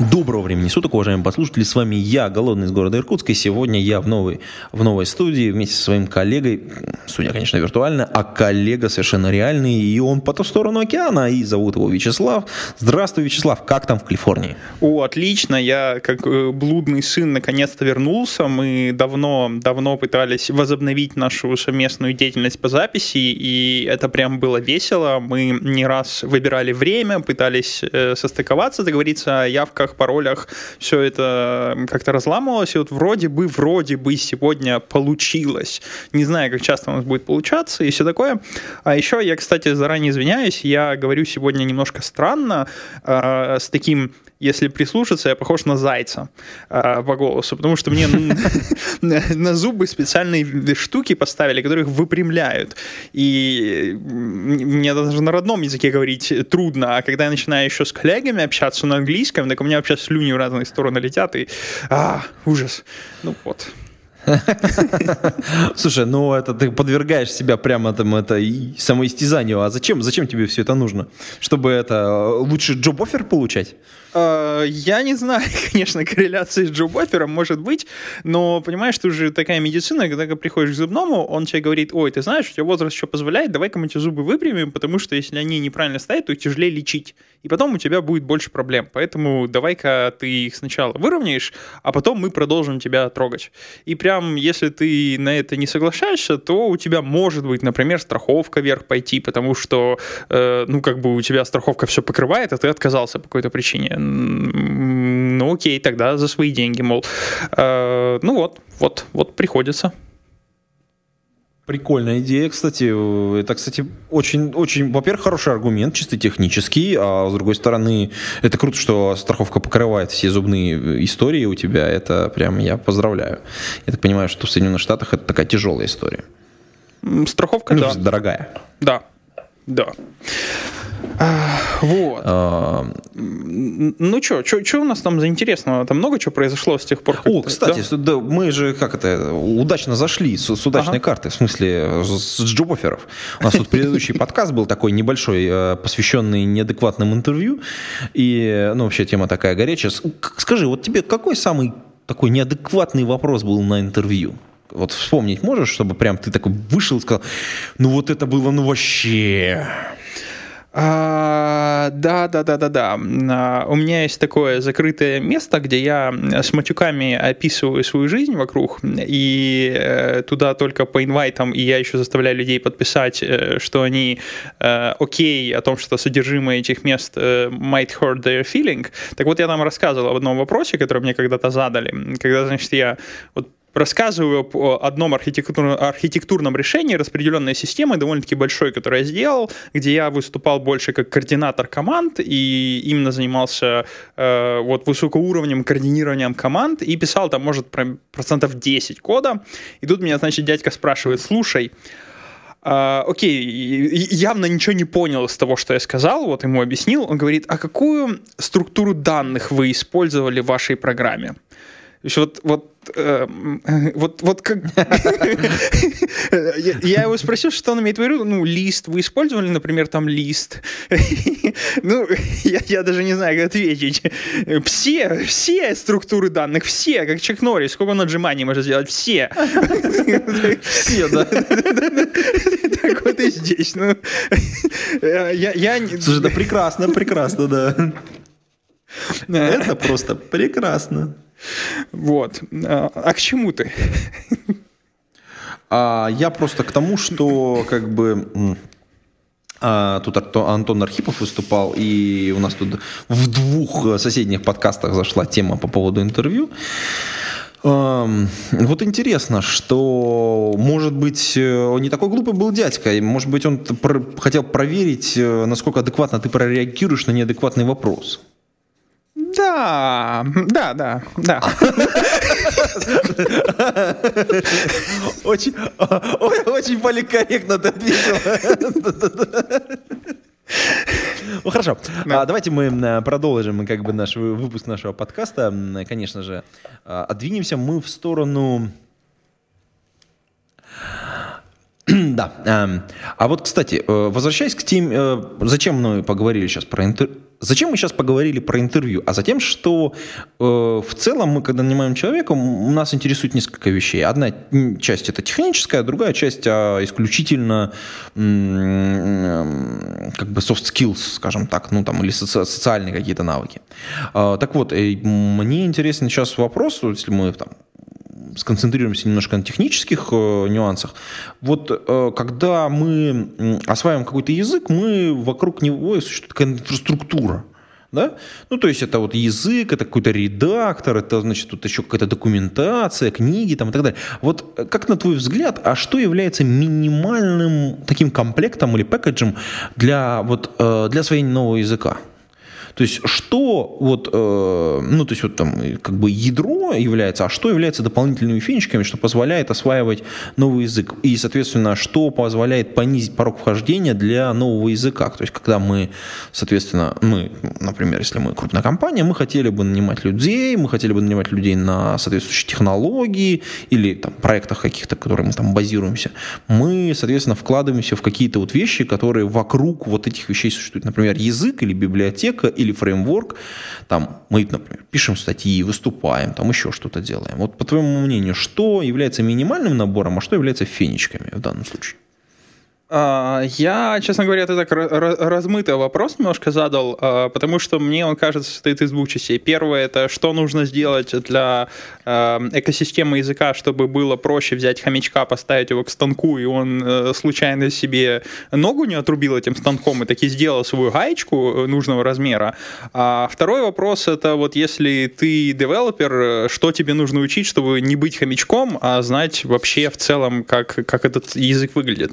Доброго времени суток, уважаемые послушатели. С вами я, Голодный из города Иркутска. И сегодня я в новой, в новой студии вместе со своим коллегой, судя, конечно, виртуально, а коллега совершенно реальный. И он по ту сторону океана, и зовут его Вячеслав. Здравствуй, Вячеслав. Как там в Калифорнии? О, отлично. Я, как э, блудный сын, наконец-то вернулся. Мы давно, давно пытались возобновить нашу совместную деятельность по записи, и это прям было весело. Мы не раз выбирали время, пытались э, состыковаться, договориться о явках, паролях. Все это как-то разламывалось, и вот вроде бы, вроде бы сегодня получилось. Не знаю, как часто у нас будет получаться и все такое. А еще я, кстати, заранее извиняюсь, я говорю сегодня немножко странно, э, с таким если прислушаться, я похож на зайца э, по голосу, потому что мне на, зубы специальные штуки поставили, которые их выпрямляют. И мне даже на родном языке говорить трудно, а когда я начинаю еще с коллегами общаться на английском, так у меня вообще слюни в разные стороны летят, и а, ужас. Ну вот. Слушай, ну это ты подвергаешь себя прямо там это самоистязанию. А зачем, зачем тебе все это нужно? Чтобы это лучше джоб-оффер получать? Э, Я не знаю, конечно, корреляции с джоб-оффером может быть, но понимаешь, ты уже такая медицина, когда приходишь к зубному, он тебе говорит, ой, ты знаешь, у тебя возраст еще позволяет, давай-ка мы тебе зубы выпрямим, потому что если они неправильно стоят, то их тяжелее лечить. И потом у тебя будет больше проблем. Поэтому давай-ка ты их сначала выровняешь, а потом мы продолжим тебя трогать. И прям, если ты на это не соглашаешься, то у тебя может быть, например, страховка вверх пойти, потому что, э, ну, как бы у тебя страховка все покрывает, а ты отказался по какой-то причине. Ну, окей, тогда за свои деньги, мол. Э, ну вот, вот, вот приходится. Прикольная идея, кстати. Это, кстати, очень, очень, во-первых, хороший аргумент, чисто технический, а с другой стороны, это круто, что страховка покрывает все зубные истории у тебя. Это прям я поздравляю. Я так понимаю, что в Соединенных Штатах это такая тяжелая история. Страховка, Ну, да. дорогая. Да, да. А, Вот. А, Ну что, что у нас там за интересного? Там много чего произошло с тех пор, как... О, кстати, да? да, мы же как это удачно зашли с, с удачной Ага. карты, в смысле с, с джоб-офферов. У нас тут предыдущий подкаст был такой небольшой, э, посвященный неадекватным интервью. И, ну, вообще тема такая горячая. Скажи, вот тебе какой самый такой неадекватный вопрос был на интервью? Вот вспомнить можешь, чтобы прям ты такой вышел и сказал, ну вот это было ну вообще... А, да, да, да, да, да. А, У меня есть такое закрытое место, где я с матюками описываю свою жизнь вокруг, и э, туда только по инвайтам, и я еще заставляю людей подписать, э, что они э, окей о том, что содержимое этих мест э, might hurt their feeling. Так вот, я там рассказывал об одном вопросе, который мне когда-то задали, когда, значит, я вот рассказываю о одном архитектурном, архитектурном решении распределенной системы, довольно-таки большой, которую я сделал, где я выступал больше как координатор команд и именно занимался э, вот высокоуровневым координированием команд и писал там, может, про- процентов 10 кода. И тут меня, значит, дядька спрашивает, слушай, а, окей, явно ничего не понял из того, что я сказал, вот ему объяснил. Он говорит, а какую структуру данных вы использовали в вашей программе? То есть вот, вот, э, вот, вот как... я, его спросил, что он имеет в виду. Ну, лист. Вы использовали, например, там лист? ну, я, даже не знаю, как ответить. Все, все структуры данных, все, как Чек Норрис. Сколько он отжиманий может сделать? Все. Все, да? Так вот и здесь. Ну, э, я, Слушай, да прекрасно, прекрасно, да. Это просто прекрасно. Вот. А а к чему ты? А я просто к тому, что как бы а, тут Антон Архипов выступал, и у нас тут в двух соседних подкастах зашла тема по поводу интервью. Вот интересно, что, может быть, э, он не такой глупый был дядька, и, может быть, он про- хотел проверить, э, насколько адекватно ты прореагируешь на неадекватный вопрос. Да, да, да, да. Очень, очень политкорректно ты ответил. Ну хорошо, А, давайте мы м, продолжим как бы наш вы- выпуск нашего подкаста. Конечно же, А, отдвинемся мы в сторону... Да. эм, А вот, кстати, э, возвращаясь к теме, э, зачем мы поговорили сейчас про интервью? Зачем мы сейчас поговорили про интервью? А затем, что э, в целом мы, когда нанимаем человека, м, нас интересует несколько вещей. Одна часть это техническая, другая часть а, исключительно как бы soft skills, скажем так, ну там или соци- социальные какие-то навыки. А, так вот, э, мне интересен сейчас вопрос, если мы там сконцентрируемся немножко на технических э, нюансах. Вот э, когда мы осваиваем какой-то язык, мы вокруг него существует такая инфраструктура. Да? Ну, то есть это вот язык, это какой-то редактор, это, значит, тут еще какая-то документация, книги там и так далее. Вот э, как на твой взгляд, а что является минимальным таким комплектом или пэкэджем для, вот, э, для освоения нового языка? То есть что вот, э, ну то есть вот там э, как бы ядро является, а что является дополнительными финичками, что позволяет осваивать новый язык и, соответственно, что позволяет понизить порог вхождения для нового языка. То есть когда мы, соответственно, мы, например, если мы крупная компания, мы хотели бы нанимать людей, мы хотели бы нанимать людей на соответствующие технологии или там проектах каких-то, которые мы там базируемся, мы, соответственно, вкладываемся в какие-то вот вещи, которые вокруг вот этих вещей существуют. Например, язык или библиотека или фреймворк. Там мы, например, пишем статьи, выступаем, там еще что-то делаем. Вот по твоему мнению, что является минимальным набором, а что является фенечками в данном случае? А, Я, честно говоря, ты так ра- ра- размытый вопрос немножко задал, а, потому что мне он кажется состоит из двух частей. Первое это что нужно сделать для а, экосистемы языка, чтобы было проще взять хомячка, поставить его к станку, и он э, случайно себе ногу не отрубил этим станком и таки сделал свою гаечку нужного размера. А второй вопрос это вот если ты девелопер, что тебе нужно учить, чтобы не быть хомячком, а знать вообще в целом, как, как этот язык выглядит.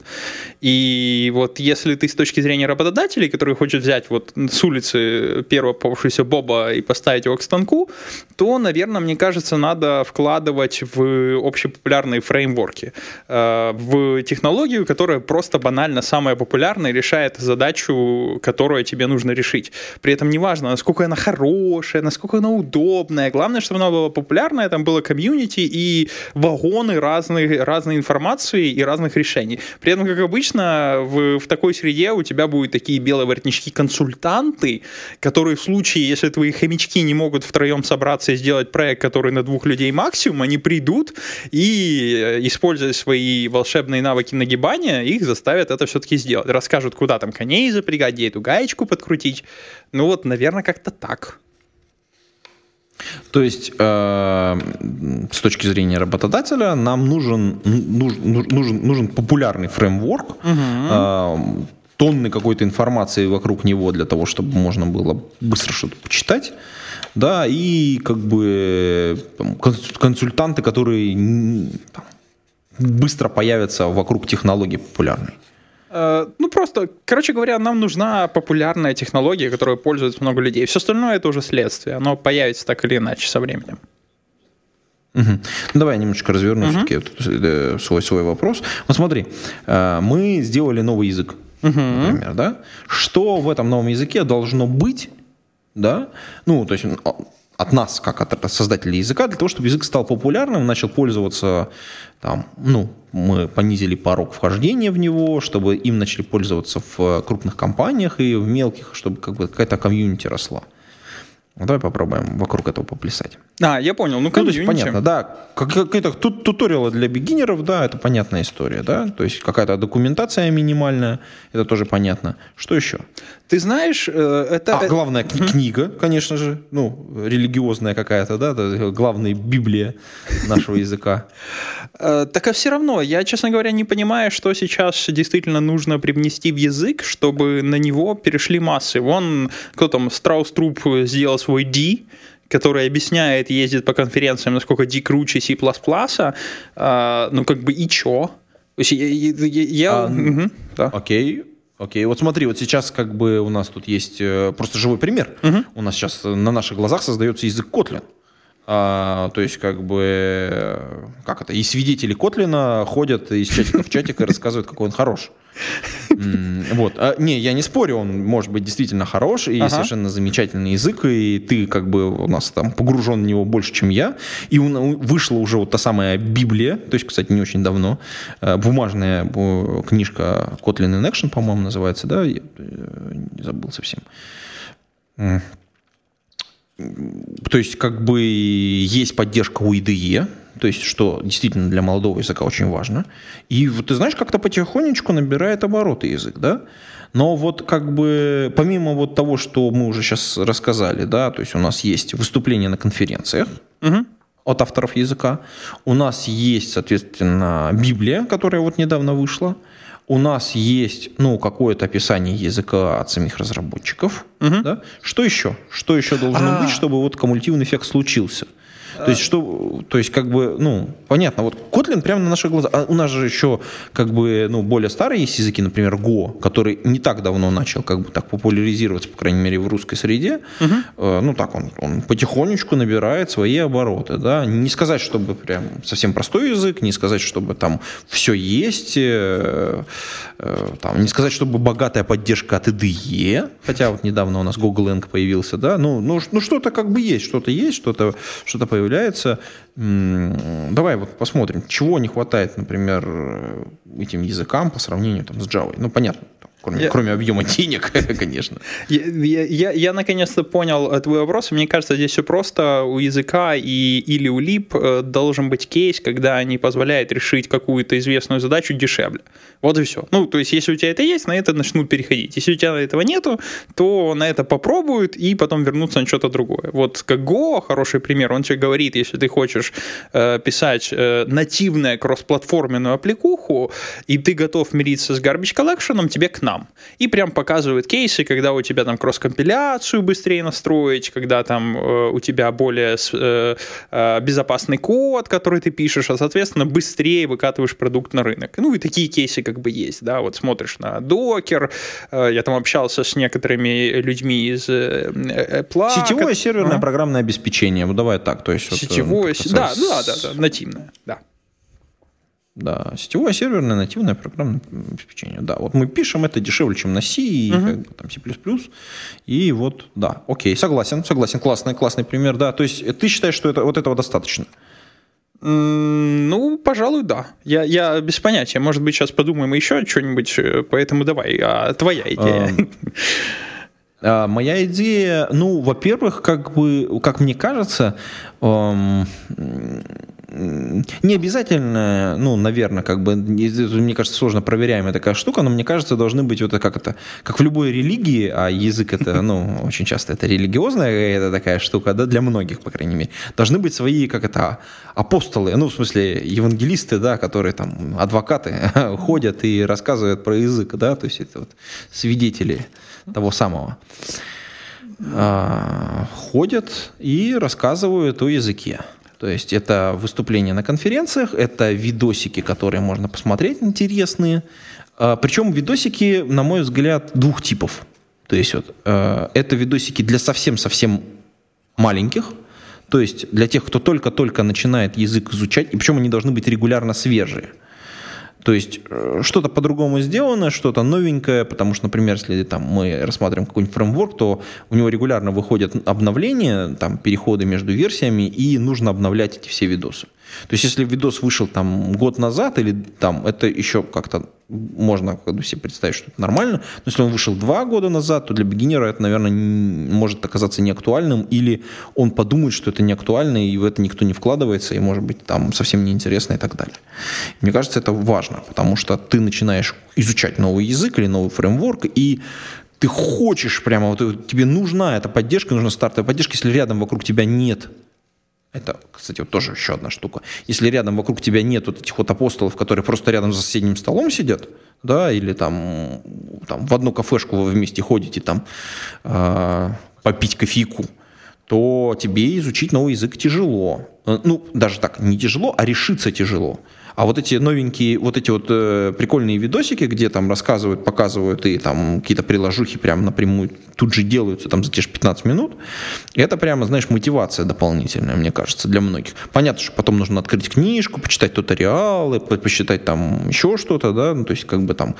И вот если ты с точки зрения работодателей, который хочет взять вот с улицы первого попавшегося Боба и поставить его к станку, то, наверное, мне кажется, надо вкладывать в общепопулярные фреймворки, э, в технологию, которая просто банально самая популярная решает задачу, которую тебе нужно решить. При этом неважно, насколько она хорошая, насколько она удобная. Главное, чтобы она была популярная, там было комьюнити и вагоны разной, разной информации и разных решений. При этом, как обычно, в, в такой среде у тебя будут такие белые воротнички-консультанты, которые в случае, если твои хомячки не могут втроем собраться и сделать проект, который на двух людей максимум, они придут и, э, используя свои волшебные навыки нагибания, их заставят это все-таки сделать. Расскажут, куда там коней запрягать, где эту гаечку подкрутить. Ну вот, наверное, как-то так. То есть, э, с точки зрения работодателя, нам нужен, нужен, нужен, нужен популярный фреймворк, э, тонны какой-то информации вокруг него для того, чтобы можно было быстро что-то почитать. Да, и как бы там, консультанты, которые там, быстро появятся вокруг технологии популярной. Э, Ну, просто, короче говоря, нам нужна популярная технология, которой пользуется много людей. Все остальное это уже следствие. Оно появится так или иначе со временем. Мгм. Ну, давай я немножечко разверну все-таки вот, э, свой, свой вопрос. Вот смотри, э, мы сделали новый язык, например, да? Что в этом новом языке должно быть, да? Ну, то есть от нас, как от создателей языка, для того, чтобы язык стал популярным, начал пользоваться, там, ну, мы понизили порог вхождения в него, чтобы им начали пользоваться в крупных компаниях и в мелких, чтобы как бы какая-то комьюнити росла. Ну, Давай попробуем вокруг этого поплясать. А, я понял. Ну, Ну, то есть, комьюнити. понятно, да. Как- Какие-то ту- туториалы для бигинеров, да, это понятная история, да. То есть какая-то документация минимальная, это тоже понятно. Что еще? Ты знаешь, э, это... А, главная кни- книга, конечно же, ну, религиозная какая-то, да, это главная библия нашего языка. Э, Так а все равно, я, честно говоря, не понимаю, что сейчас действительно нужно привнести в язык, чтобы на него перешли массы. Вон, кто там, Страус Труп сделал свой D, который объясняет, ездит по конференциям, насколько D круче C++, а, ну как бы и чё? То есть я- я- я- А, мгм, да. Окей. Окей, вот смотри, вот сейчас как бы у нас тут есть э, просто живой пример. У нас сейчас на наших глазах создается язык Kotlin. А, то есть, как бы, как это, и свидетели Котлина ходят из чатика в чатик и рассказывают, какой он хорош. Вот. А, не, я не спорю, он может быть действительно хорош и Ага. совершенно замечательный язык, и ты как бы у нас там погружен в него больше, чем я. И вышла уже вот та самая Библия, то есть, кстати, не очень давно, э, бумажная бу- книжка Kotlin in Action, по-моему, называется, да? Я э, не забыл совсем. То есть, как бы есть поддержка у IDE, то есть, что действительно для молодого языка очень важно. И вот ты знаешь, как-то потихонечку набирает обороты язык, да? Но вот как бы помимо вот того, что мы уже сейчас рассказали, да, то есть у нас есть выступления на конференциях от авторов языка, у нас есть, соответственно, Библия, которая вот недавно вышла, у нас есть, ну, какое-то описание языка от самих разработчиков, да? Что еще? Что еще должно А. быть, чтобы вот кумулятивный эффект случился? То есть, что, то есть, как бы, ну, понятно, вот Kotlin прямо на наших глазах. А у нас же еще, как бы, ну, более старые есть языки, например, Go, который не так давно начал, как бы, так популяризироваться, по крайней мере, в русской среде. Э, ну, так, он, он потихонечку набирает свои обороты, да. Не сказать, чтобы прям совсем простой язык, не сказать, чтобы там все есть, э, э, там, не сказать, чтобы богатая поддержка от IDE, хотя вот недавно у нас Google Eng появился, да, ну, ну, ну что-то как бы есть, что-то есть, что-то что появляется. Давай вот посмотрим, чего не хватает, например, этим языкам по сравнению там, с Java. Ну, понятно, кроме, Я- кроме объема денег, конечно. Я, я- я- я наконец-то понял э, твой вопрос. Мне кажется, здесь все просто. У языка и, или у лип э, должен быть кейс, когда они позволяют решить какую-то известную задачу дешевле. Вот и все. Ну, то есть, если у тебя это есть, на это начнут переходить. Если у тебя этого нету, то на это попробуют и потом вернутся на что-то другое. Вот как Go, хороший пример, он тебе говорит, если ты хочешь э, писать э, нативную кроссплатформенную аппликуху, и ты готов мириться с garbage collection, тебе к нам. И прям показывает кейсы, когда у тебя там кросс-компиляцию быстрее настроить, когда там э, у тебя более с- э, э, безопасный код, который ты пишешь, а, соответственно, быстрее выкатываешь продукт на рынок. Ну, и такие кейсы как бы есть, да, вот смотришь на Docker, э, я там общался с некоторыми людьми из э, э, Apple. Сетевое ко- серверное Ага. программное обеспечение. Вот давай так. То есть, вот, э, Сетевое, как се- да, да, да, да, нативное, да. Да, сетевое серверное нативное программное обеспечение. Да, вот мы пишем это дешевле, чем на C, и как бы там C++. И вот, да, окей, согласен, согласен, классный, классный пример, да. То есть э, ты считаешь, что это, вот этого достаточно? Ну, пожалуй, да. Я, я без понятия. Может быть, сейчас подумаем еще что-нибудь, э, поэтому давай. А твоя идея? А, Моя идея, ну, во-первых, как бы, как мне кажется, эм, не обязательно, ну, наверное, как бы, не- мне кажется, сложно проверяемая такая штука, но мне кажется, должны быть вот это, как это, как в любой религии, а язык это, ну, очень часто это религиозная это такая штука, да, для многих, по крайней мере, должны быть свои, как это, апостолы, ну, в смысле, евангелисты, да, которые там, адвокаты, ходят и рассказывают про язык, да, то есть это вот свидетели того самого а, ходят и рассказывают о языке. То есть это выступления на конференциях, это видосики, которые можно посмотреть, интересные. А, Причем видосики, на мой взгляд, двух типов. То есть вот, э, это видосики для совсем-совсем маленьких, то есть для тех, кто только-только начинает язык изучать, и причем они должны быть регулярно свежие. То есть э, что-то по-другому сделано, что-то новенькое, потому что, например, если там мы рассматриваем какой-нибудь фреймворк, то у него регулярно выходят обновления, там переходы между версиями, и нужно обновлять эти все видосы. То есть если видос вышел там год назад, или там это еще как-то можно как бы себе представить, что это нормально, но если он вышел два года назад, то для бигинера это, наверное, может оказаться неактуальным, или он подумает, что это не актуально, и в это никто не вкладывается, и может быть там совсем неинтересно и так далее. Мне кажется, это важно, потому что ты начинаешь изучать новый язык или новый фреймворк, и ты хочешь прямо, вот тебе нужна эта поддержка, нужна стартовая поддержка, если рядом вокруг тебя нет это, кстати, вот тоже еще одна штука. Если рядом вокруг тебя нет вот этих вот апостолов, которые просто рядом за соседним столом сидят, да, или там, там в одну кафешку вы вместе ходите там э, попить кофейку, то тебе изучить новый язык тяжело. Ну, даже так, не тяжело, а решиться тяжело. А вот эти новенькие, вот эти вот э, прикольные видосики, где там рассказывают, показывают и там какие-то приложухи прям напрямую тут же делаются там за те же 15 минут, это прямо, знаешь, мотивация дополнительная, мне кажется, для многих. Понятно, что потом нужно открыть книжку, почитать туториалы, посчитать там еще что-то, да, ну, то есть как бы там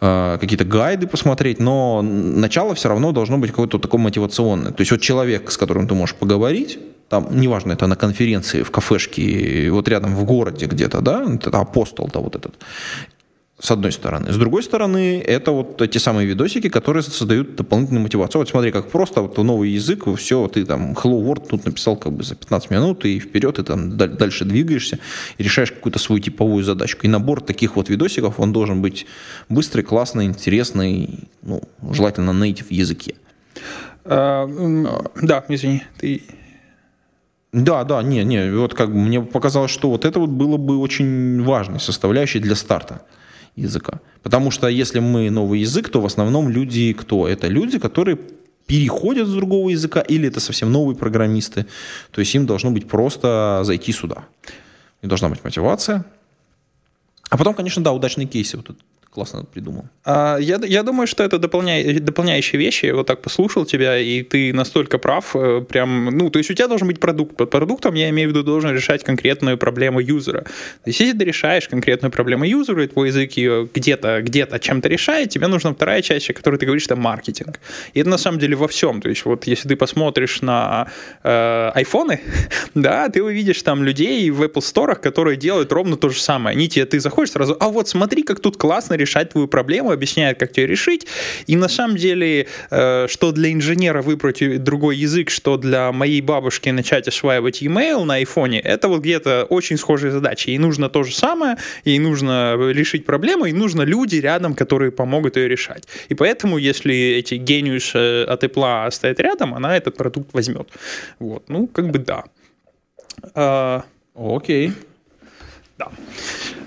э, какие-то гайды посмотреть, но начало все равно должно быть какое-то такое мотивационное. То есть вот человек, с которым ты можешь поговорить, там, неважно, это на конференции, в кафешке, вот рядом в городе где-то, да, это апостол, да, вот этот, с одной стороны. С другой стороны, это вот эти самые видосики, которые создают дополнительную мотивацию. Вот смотри, как просто вот новый язык, все, ты там Hello World тут написал как бы за 15 минут, и вперед, и там дальше двигаешься, и решаешь какую-то свою типовую задачку. И набор таких вот видосиков, он должен быть быстрый, классный, интересный, ну, желательно на native языке. А, да, извини, ты да, да, не, не, вот как бы мне показалось, что вот это вот было бы очень важной составляющей для старта языка. Потому что если мы новый язык, то в основном люди кто? Это люди, которые переходят с другого языка, или это совсем новые программисты. То есть им должно быть просто зайти сюда. И должна быть мотивация. А потом, конечно, да, удачные кейсы. Вот классно придумал. А, я, я думаю, что это дополня, дополняющие вещи. Я вот так послушал тебя, и ты настолько прав. Э, прям, ну, то есть у тебя должен быть продукт. Под продуктом я имею в виду должен решать конкретную проблему юзера. То есть если ты решаешь конкретную проблему юзера, и твой язык ее где-то где чем-то решает, тебе нужна вторая часть, о которой ты говоришь, это маркетинг. И это на самом деле во всем. То есть вот если ты посмотришь на э, айфоны, да, ты увидишь там людей в Apple Store, которые делают ровно то же самое. Они тебе, ты заходишь сразу, а вот смотри, как тут классно решать твою проблему, объясняет, как ее решить. И на самом деле, э, что для инженера выбрать другой язык, что для моей бабушки начать осваивать e-mail на айфоне, это вот где-то очень схожие задачи. Ей нужно то же самое, ей нужно решить проблему, и нужно люди рядом, которые помогут ее решать. И поэтому, если эти гениус от Apple стоят рядом, она этот продукт возьмет. Вот, ну, как бы да. А, Окей. Да.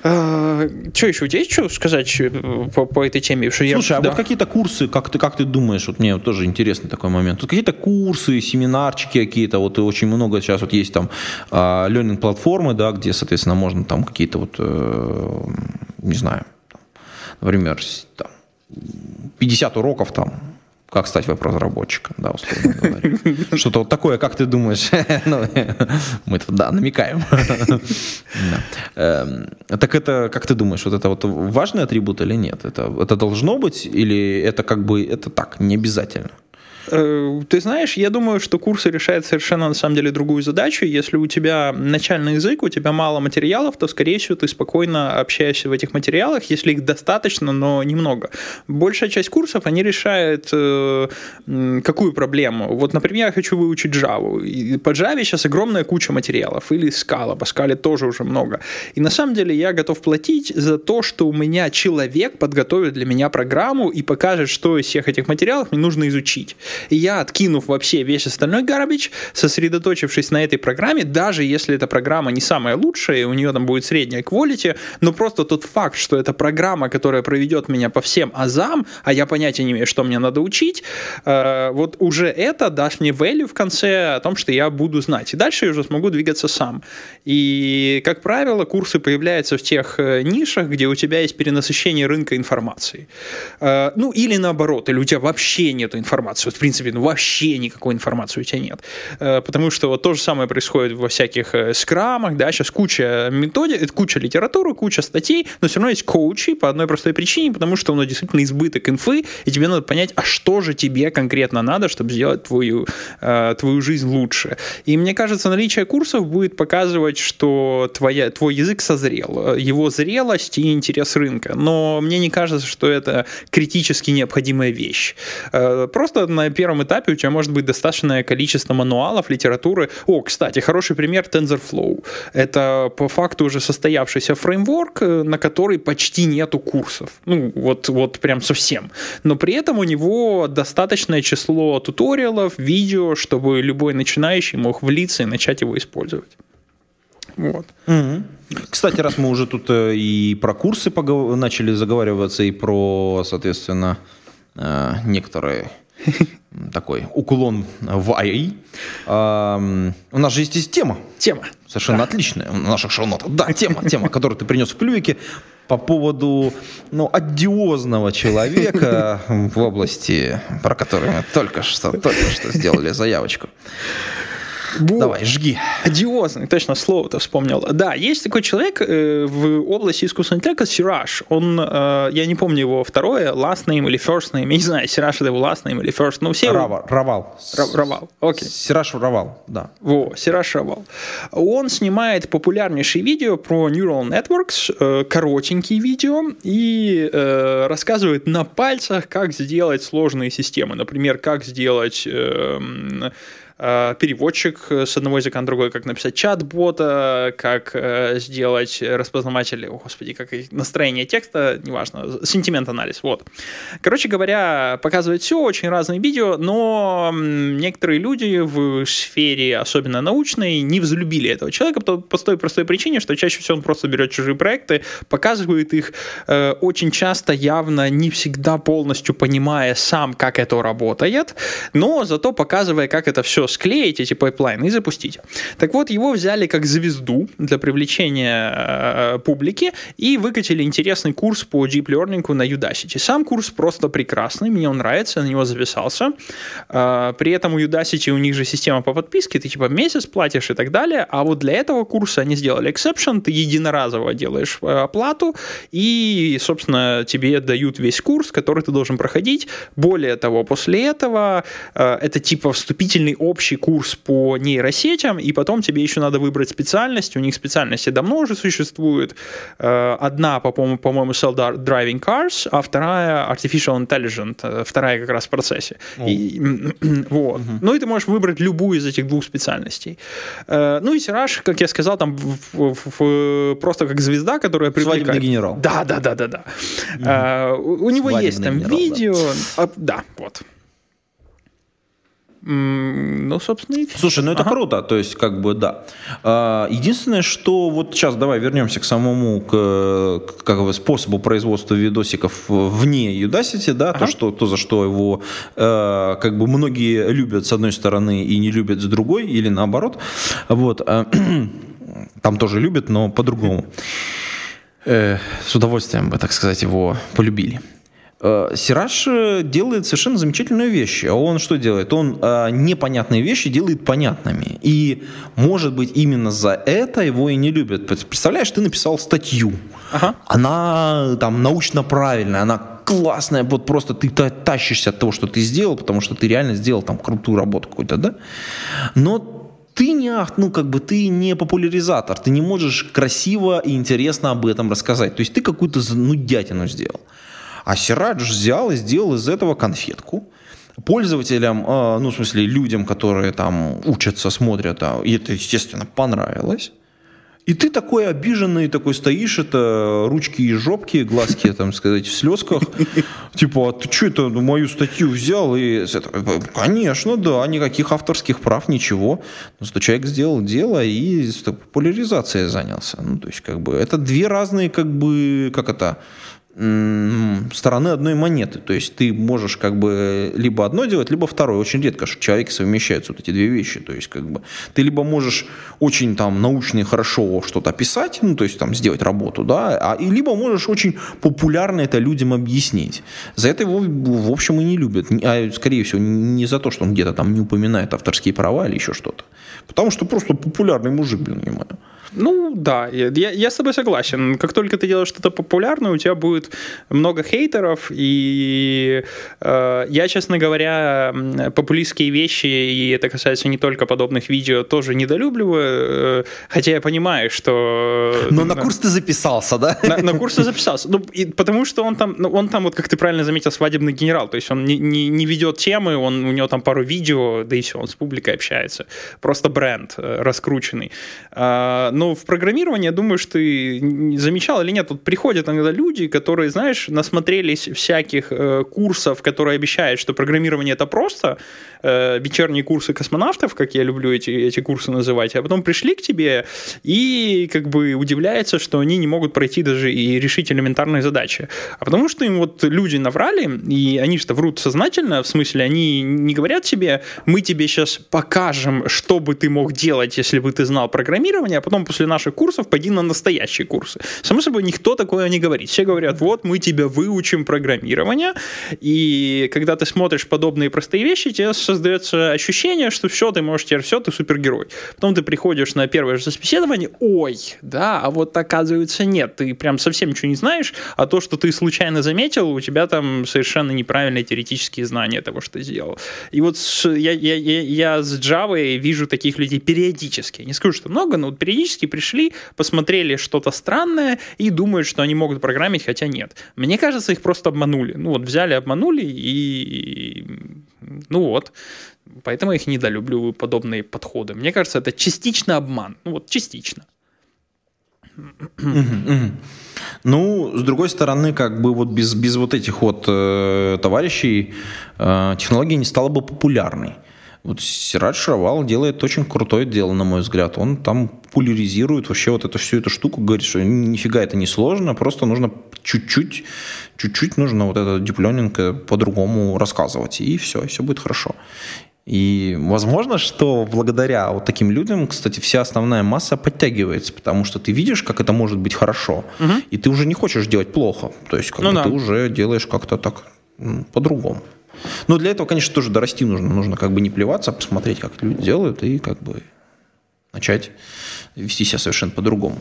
А, что еще? У тебя есть что сказать э, по, по этой теме? Что Слушай, я, а да. вот какие-то курсы, как ты, как ты думаешь, вот мне вот тоже интересный такой момент, вот какие-то курсы, семинарчики какие-то, вот очень много сейчас вот есть там а, learning-платформы, да, где, соответственно, можно там какие-то вот, э, не знаю, например, там, 50 уроков там как стать веб-разработчиком, да, условно говоря. Что-то вот такое, как ты думаешь? ну, мы тут, да, намекаем. Эм, так это, как ты думаешь, вот это вот важный атрибут или нет? Это, должно быть или это как бы, это так, не обязательно? Э, ты знаешь, я думаю, что курсы решают совершенно на самом деле другую задачу. Если у тебя начальный язык, у тебя мало материалов, то, скорее всего, ты спокойно общаешься в этих материалах, если их достаточно, но немного. Большая часть курсов, они решают э, какую проблему. Вот, например, я хочу выучить Java. И по Java сейчас огромная куча материалов. Или Scala. По Scala тоже уже много. И на самом деле я готов платить за то, что у меня человек подготовит для меня программу и покажет, что из всех этих материалов мне нужно изучить. И я, откинув вообще весь остальной garbage, сосредоточившись на этой программе, даже если эта программа не самая лучшая, у нее там будет средняя quality, но просто тот факт, что это программа, которая проведет меня по всем азам, а я понятия не имею, что мне надо учить, э, вот уже это даст мне value в конце о том, что я буду знать. И дальше я уже смогу двигаться сам. И, как правило, курсы появляются в тех э, нишах, где у тебя есть перенасыщение рынка информации. Э, ну, или наоборот, или у тебя вообще нет информации. Вот, в принципе, ну, вообще никакой информации у тебя нет. Э, потому что вот то же самое происходит во всяких э, скрамах, да, сейчас куча методик, э, куча литературы, куча статей, но все равно есть коучи по одной простой причине, потому что у нас действительно избыток инфы, и тебе надо понять, а что же тебе конкретно надо, чтобы сделать твою, твою жизнь лучше. И мне кажется, наличие курсов будет показывать, что твоя, твой язык созрел, его зрелость и интерес рынка. Но мне не кажется, что это критически необходимая вещь. Просто на первом этапе у тебя может быть достаточное количество мануалов, литературы. О, кстати, хороший пример TensorFlow. Это по факту уже состоявшийся фреймворк, э, на который почти нету курсов. Ну, вот, вот прям совсем. Но при этом у него достаточное число туториалов, видео, чтобы любой начинающий мог влиться и начать его использовать. Вот. Угу. Кстати, раз мы уже тут э, и про курсы погов... начали заговариваться, и про, соответственно, э, некоторые такой уклон в АИ. Эм, У нас же есть здесь тема. Тема. Совершенно отличная в наших шоу-нотах. Да, тема, тема, которую ты принес в клювике по поводу ну, одиозного человека в области, про который мы только что, только что сделали заявочку. Вот. Давай, жги. Одиозный, точно слово-то вспомнил. Да, есть такой человек э, в области искусственного интеллекта, Сираж. Он, э, я не помню его второе, last name или first name, я не знаю, Сираж это его last name или first, но все... его- Равал. Равал. Ра- Равал, окей. Сираж Равал, да. Во, Сираж Равал. Он снимает популярнейшие видео про Neural Networks, э, коротенькие видео, и э, рассказывает на пальцах, как сделать сложные системы. Например, как сделать... э, переводчик с одного языка на другой, как написать чат-бота, как э, сделать распознаватель, о, господи, как настроение текста, неважно, сентимент-анализ, вот. Короче говоря, показывает все, очень разные видео, но некоторые люди в сфере, особенно научной, не взлюбили этого человека по той простой причине, что чаще всего он просто берет чужие проекты, показывает их э, очень часто, явно, не всегда полностью понимая сам, как это работает, но зато показывая, как это все склеить, эти пайплайны, и запустить. Так вот, его взяли как звезду для привлечения э, публики и выкатили интересный курс по Deep Learning на Udacity. Сам курс просто прекрасный, мне он нравится, на него записался. Э, При этом у Udacity у них же система по подписке, ты типа месяц платишь и так далее, а вот для этого курса они сделали exception, ты единоразово делаешь э, оплату, и, собственно, тебе дают весь курс, который ты должен проходить. Более того, после этого э, это типа вступительный общий курс по нейросетям, и потом тебе еще надо выбрать специальность. У них специальности давно уже существуют. Э, Одна, по- по-моему, по-моему, self-driving cars, а вторая artificial intelligence, э, вторая как раз в процессе. И, вот. Ну и ты можешь выбрать любую из этих двух специальностей. Э, Ну и Сираж, как я сказал, там в- в- в- просто как звезда, которая привлекает. Свадебный генерал. Да, да, да, да, да. Э, У у него Свадебный есть там генерал, да. видео. А, Да, вот. Ну, собственно, и всё. Слушай, ну это Ага. круто, то есть как бы да. А, Единственное, что вот сейчас давай вернемся к самому к, как бы, способу производства видосиков вне Udacity, да, то, что, то, за что его э, как бы многие любят с одной стороны и не любят с другой, или наоборот. Вот. а, Там тоже любят, но по-другому. Э, С удовольствием бы, так сказать, его полюбили. Э, Сираж э, делает совершенно замечательную вещь. А он что делает? Он э, непонятные вещи делает понятными. И, может быть, именно за это его и не любят. Представляешь, ты написал статью. Ага. Она там научно правильная, она классная, вот просто ты та- тащишься от того, что ты сделал, потому что ты реально сделал там крутую работу какую-то, да? Но ты не, ну, как бы ты не популяризатор, ты не можешь красиво и интересно об этом рассказать. То есть ты какую-то нудятину сделал. А Сирадж взял и сделал из этого конфетку. Пользователям, э, ну, в смысле, людям, которые там учатся, смотрят, а, и это, естественно, понравилось. И ты такой обиженный, такой стоишь, это ручки и жопки, глазки, там сказать, в слезках. Типа, а ты что это мою статью взял? И этого, конечно, да, никаких авторских прав, ничего. Но что человек сделал дело и популяризацией занялся. Ну, то есть, как бы, это две разные, как бы, как это, стороны одной монеты. То есть ты можешь как бы либо одно делать, либо второе. Очень редко что человек совмещаются вот эти две вещи. То есть как бы ты либо можешь очень там научно и хорошо что-то описать, ну то есть там сделать работу, да, а, и либо можешь очень популярно это людям объяснить. За это его в общем и не любят. А скорее всего не за то, что он где-то там не упоминает авторские права или еще что-то. Потому что просто популярный мужик, блин, понимаю. Ну, да, я, я- с тобой согласен. Как только ты делаешь что-то популярное, у тебя будет много хейтеров, и э, я, честно говоря, популистские вещи, и это касается не только подобных видео, тоже недолюбливаю, э, хотя я понимаю, что... Но на курс ты записался, да? на, на курсы записался. Ну, и потому что он там, ну, он там, вот как ты правильно заметил, свадебный генерал. То есть он не, не, не ведет темы, он, у него там пару видео, да и все, он с публикой общается. Просто бренд э, раскрученный. А, но в программировании, я думаю, что ты замечал или нет, тут приходят иногда люди, которые, знаешь, насмотрелись всяких э, курсов, которые обещают, что программирование это просто, э, вечерние курсы космонавтов, как я люблю эти, эти курсы называть, а потом пришли к тебе и как бы удивляются, что они не могут пройти даже и решить элементарные задачи. А потому что им вот люди наврали, и они что врут сознательно, в смысле, они не говорят себе, мы тебе сейчас покажем, что бы ты мог делать, если бы ты знал программирование, а потом после наших курсов пойди на настоящие курсы. Само собой, никто такое не говорит. Все говорят, вот мы тебя выучим программирование, и когда ты смотришь подобные простые вещи, тебе создается ощущение, что все, ты можешь теперь все, ты супергерой. Потом ты приходишь на первое же собеседование, ой, да, а вот оказывается нет, ты прям совсем ничего не знаешь, а то, что ты случайно заметил, у тебя там совершенно неправильные теоретические знания того, что ты сделал. И вот я, я, я, я с Java вижу таких людей периодически. Не скажу, что много, но вот периодически пришли, посмотрели что-то странное и думают, что они могут программить, хотя нет. Мне кажется, их просто обманули. Ну вот взяли, обманули и... Ну вот. Поэтому я их недолюблю, подобные подходы. Мне кажется, это частично обман. Ну вот частично. Ну, с другой стороны, как бы вот без, без вот этих вот э, товарищей э, технология не стала бы популярной. Вот Сирач Шравал делает очень крутое дело, на мой взгляд. Он там популяризирует вообще вот эту всю эту штуку, говорит, что нифига это не сложно, просто нужно чуть-чуть, чуть-чуть нужно вот это диплёнинг по-другому рассказывать, и все, и все будет хорошо. И возможно, что благодаря вот таким людям, кстати, вся основная масса подтягивается, потому что ты видишь, как это может быть хорошо, угу. и ты уже не хочешь делать плохо. То есть как ну, бы да. ты уже делаешь как-то так по-другому. Но для этого, конечно, тоже дорасти нужно. Нужно как бы не плеваться, а посмотреть, как люди делают, и как бы начать вести себя совершенно по-другому.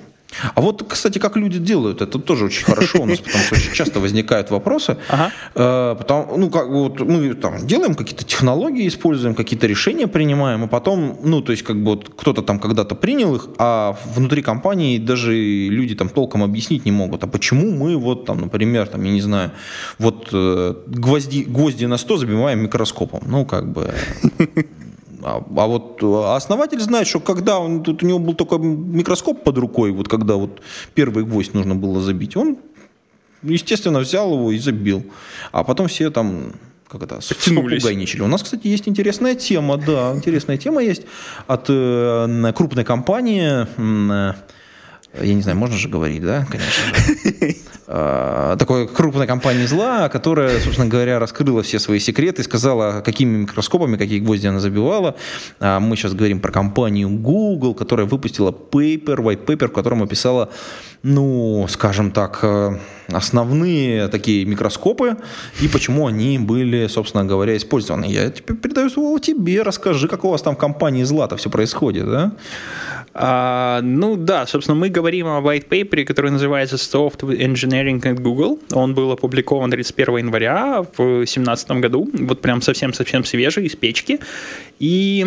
А вот, кстати, как люди делают, это тоже очень хорошо у нас, потому что очень часто возникают вопросы. Ага. Э, потому, ну, как вот мы там делаем какие-то технологии, используем какие-то решения, принимаем, а потом, ну, то есть, как бы вот кто-то там когда-то принял их, а внутри компании даже люди там толком объяснить не могут. А почему мы вот там, например, там, я не знаю, вот э, гвозди, гвозди на 100 забиваем микроскопом? Ну, как бы а, а вот а основатель знает, что когда он, тут у него был только микроскоп под рукой, вот когда вот первый гвоздь нужно было забить, он, естественно, взял его и забил. А потом все там как это, попугайничали. У нас, кстати, есть интересная тема, да, интересная тема есть от э, крупной компании, э, я не знаю, можно же говорить, да, конечно же. А, такой крупной компании зла, которая, собственно говоря, раскрыла все свои секреты, сказала, какими микроскопами, какие гвозди она забивала. А мы сейчас говорим про компанию Google, которая выпустила paper, white paper, в котором описала, ну, скажем так, э, основные такие микроскопы и почему они были, собственно говоря, использованы. Я теперь передаю слово тебе, расскажи, как у вас там в компании зла-то все происходит, да? А, ну да, собственно, мы говорим о white paper, который называется Software Engineering at Google. Он был опубликован 31 января в 2017 году, вот прям совсем-совсем свежий, из печки. И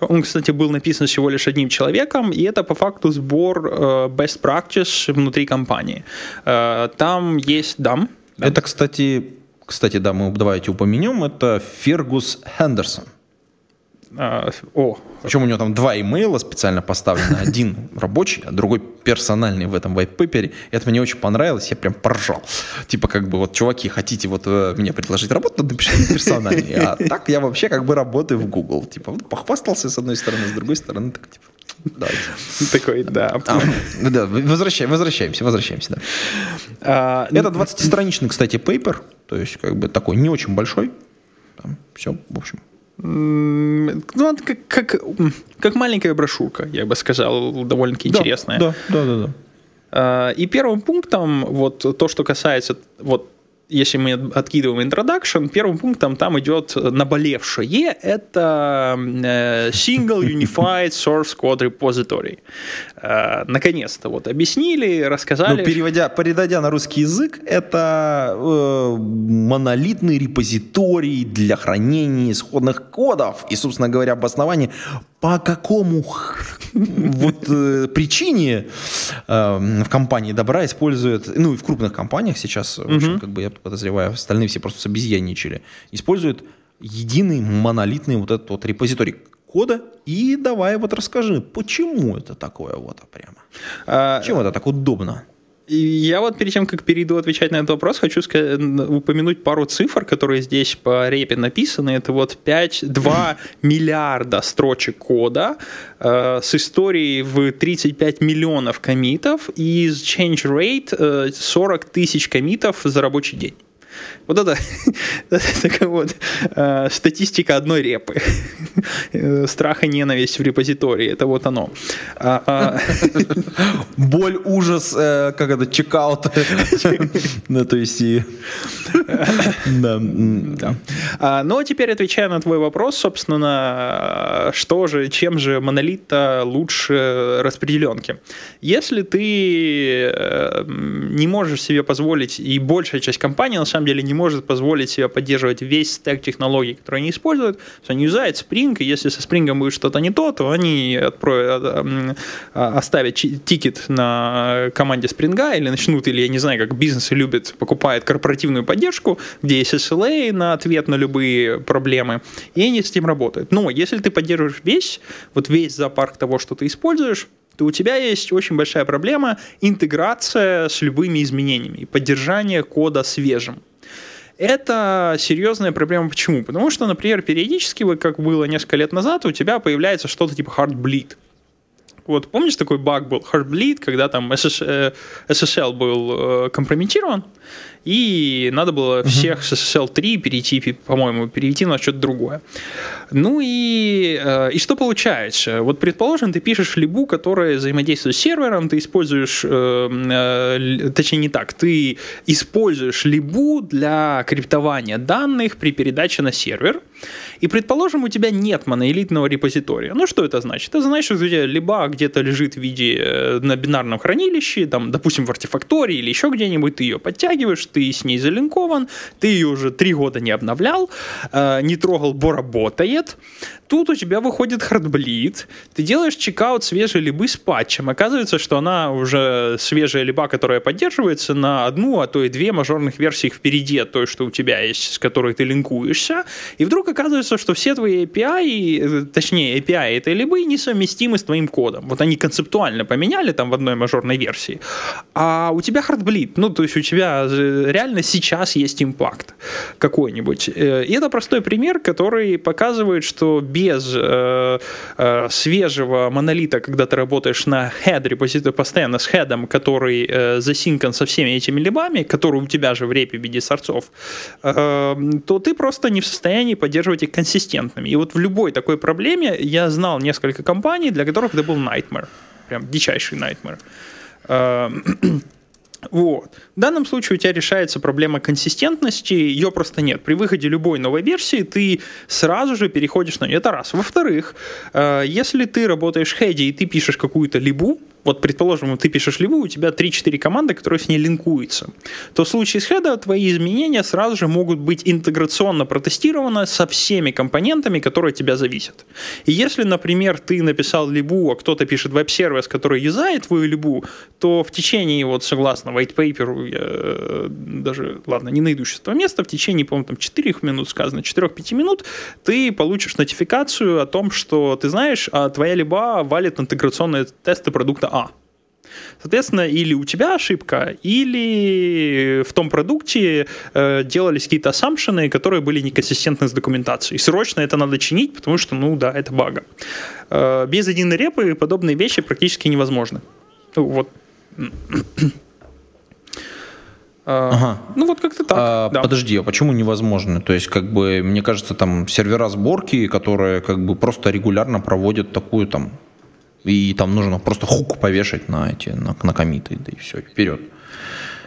он, кстати, был написан всего лишь одним человеком, и это по факту сбор э, best practice внутри компании. Э, там есть дам. Это, кстати, кстати, да, мы давайте упомянем, это Фергус Хендерсон. А, о. Причем у него там два имейла специально поставлены. Один рабочий, а другой персональный в этом paper. Это мне очень понравилось, я прям поржал. Типа как бы вот, чуваки, хотите вот э, мне предложить работу, напишите персональный. А так я вообще как бы работаю в Google. Типа похвастался с одной стороны, с другой стороны, так типа Давайте. Такой, да. А, да, возвращаем, возвращаемся, возвращаемся, да. А, Это 20-страничный, кстати, пейпер, то есть как бы такой не очень большой. Там все, в общем, ну, как, как, как маленькая брошюрка, я бы сказал, довольно-таки да, интересная. Да, да, да, да. А, и первым пунктом, вот то, что касается вот если мы откидываем introduction, первым пунктом там идет наболевшее. Это э, Single Unified Source Code Repository. Э, наконец-то вот объяснили, рассказали. Ну, переводя, передадя на русский язык, это э, монолитный репозиторий для хранения исходных кодов. И, собственно говоря, обоснование по какому вот э, причине э, в компании добра используют, ну и в крупных компаниях сейчас, в общем, как бы я подозреваю, остальные все просто с обезьянничали, используют единый монолитный вот этот вот репозиторий. кода. И давай вот расскажи, почему это такое вот прямо? А, Почему это так удобно? Я вот перед тем, как перейду отвечать на этот вопрос, хочу сказать, упомянуть пару цифр, которые здесь по репе написаны. Это вот 5-2 миллиарда строчек кода э, с историей в 35 миллионов комитов и change rate э, 40 тысяч комитов за рабочий день. Вот это, такая вот э, статистика одной репы. Э, Страх и ненависть в репозитории. Это вот оно. А, а, Боль, ужас, э, как это, чекаут. Ну, то есть и... Да. А, Но теперь отвечая на твой вопрос, собственно, что же, чем же монолит лучше распределенки? Если ты э, не можешь себе позволить, и большая часть компаний на самом деле не может позволить себе поддерживать весь стек технологий, которые они используют, они юзают Spring, и если со Spring будет что-то не то, то они отпро- э, а, оставят тикет на команде Spring или начнут, или я не знаю, как бизнесы любят, покупают корпоративную поддержку, где есть SLA на ответ на любые проблемы, и они с этим работают. Но если ты поддерживаешь весь, вот весь зоопарк того, что ты используешь, то у тебя есть очень большая проблема интеграция с любыми изменениями и поддержание кода свежим. Это серьезная проблема. Почему? Потому что, например, периодически, вот как было несколько лет назад, у тебя появляется что-то типа Heartbleed. Вот помнишь такой баг был Heartbleed, когда там SS, э, SSL был э, компрометирован, и надо было всех с SSL 3 перейти, по-моему, перейти на что-то другое. Ну и, э, и что получается? Вот предположим, ты пишешь либу, которая взаимодействует с сервером, ты используешь, э, э, точнее не так, ты используешь либу для криптования данных при передаче на сервер, и, предположим, у тебя нет монолитного репозитория. Ну, что это значит? Это значит, что у тебя либо где-то лежит в виде на бинарном хранилище, там, допустим, в артефактории или еще где-нибудь, ты ее подтягиваешь, ты с ней залинкован, ты ее уже три года не обновлял, э, не трогал, бо работает. Тут у тебя выходит хардблит, ты делаешь чекаут свежей либы с патчем. Оказывается, что она уже свежая либа, которая поддерживается на одну, а то и две мажорных версии впереди от той, что у тебя есть, с которой ты линкуешься. И вдруг оказывается, что все твои API, э, точнее API этой либы несовместимы с твоим кодом. Вот они концептуально поменяли там в одной мажорной версии, а у тебя хардблит. Ну, то есть у тебя э, реально сейчас есть импакт какой-нибудь. Э, И это простой пример, который показывает, что без э, э, свежего монолита, когда ты работаешь на head репозиторе, постоянно с хедом, который э, засинкан со всеми этими либами, который у тебя же в репе в виде сорцов, э, то ты просто не в состоянии поддерживать их консистентными. И вот в любой такой проблеме я знал несколько компаний, для которых это был nightmare. Прям дичайший nightmare. Вот. В данном случае у тебя решается проблема консистентности, ее просто нет. При выходе любой новой версии ты сразу же переходишь на нее. Это раз. Во-вторых, э, если ты работаешь в хеде и ты пишешь какую-то либу, вот, предположим, ты пишешь либу, у тебя 3-4 команды, которые с ней линкуются, то в случае с хеда твои изменения сразу же могут быть интеграционно протестированы со всеми компонентами, которые от тебя зависят. И если, например, ты написал либу, а кто-то пишет веб-сервис, который юзает твою либу, то в течение, вот согласно white paper, я э, даже, ладно, не найду сейчас этого места, в течение, по-моему, там 4 минут сказано, 4-5 минут, ты получишь нотификацию о том, что ты знаешь, а твоя либа валит интеграционные тесты продукта А. Соответственно, или у тебя ошибка, или в том продукте э, делались какие-то ассампшены, которые были неконсистентны с документацией. Срочно это надо чинить, потому что, ну да, это бага. Э, без единой репы подобные вещи практически невозможны. Ну, вот. Ага. Ну вот как-то так. А, да. Подожди, а почему невозможно? То есть, как бы, мне кажется, там сервера сборки, которые как бы просто регулярно проводят такую там, и там нужно просто хук повешать на эти, на, на комиты, да и все, вперед.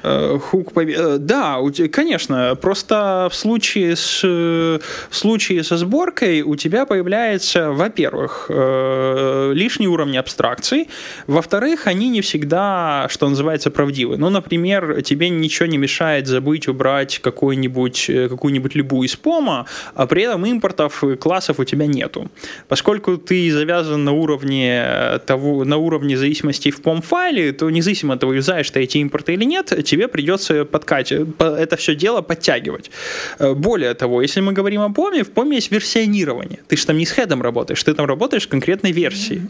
Э, Хук пове- э, Да, конечно. Просто в случае, с, э, в случае со сборкой у тебя появляется, во-первых, лишний уровень абстракций, во-вторых, они не всегда, что называется, правдивы. Ну, например, тебе ничего не мешает забыть убрать какую-нибудь любую из пома, а при этом импортов классов у тебя нету. Поскольку ты завязан на уровне того, на уровне зависимости в POM файле, то независимо от того, юзаешь ты эти импорты или нет, тебе придется подкачивать, это все дело подтягивать. Э, более того, если мы говорим о POM, в POM есть версионирование. Ты же там не с хедом работаешь, ты там работаешь в конкретной версии.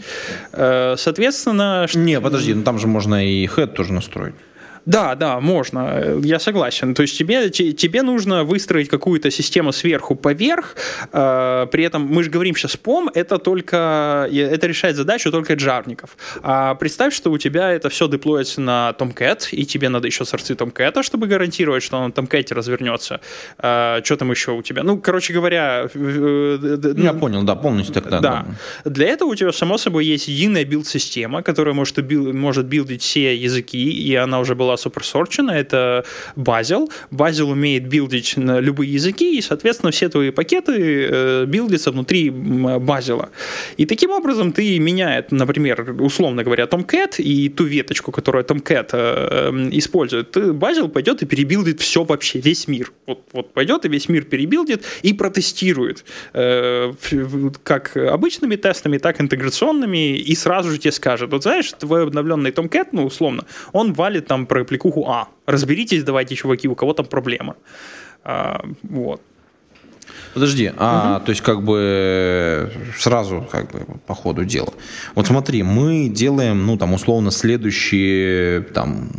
Э, соответственно... Не, подожди, ну там же можно и хед тоже настроить. Да, да, можно, я согласен. То есть тебе, тебе нужно выстроить какую-то систему сверху поверх, э, при этом мы же говорим сейчас POM, это только, это решает задачу только джарников. А представь, что у тебя это все деплоится на Tomcat, и тебе надо еще сорцы Tomcat, чтобы гарантировать, что он на Tomcat развернется. Э, что там еще у тебя? Ну, короче говоря... Э, я понял, да, полностью тогда. Да. да. Для этого у тебя, само собой, есть единая билд-система, которая может, может билдить все языки, и она уже была суперсорчена, это Bazel. Bazel умеет билдить на любые языки, и, соответственно, все твои пакеты э, билдятся внутри Bazel. И таким образом ты меняет, например, условно говоря, Tomcat и ту веточку, которую Tomcat э, э, использует, Bazel пойдет и перебилдит все вообще, весь мир. Вот, вот пойдет и весь мир перебилдит и протестирует э, как обычными тестами, так интеграционными, и сразу же тебе скажет, вот знаешь, твой обновленный Tomcat, ну, условно, он валит там про аппликуху А. Разберитесь, давайте, чуваки, у кого там проблема. А, вот. Подожди, а угу. то есть как бы сразу как бы по ходу дела. Вот смотри, мы делаем, ну там условно следующие там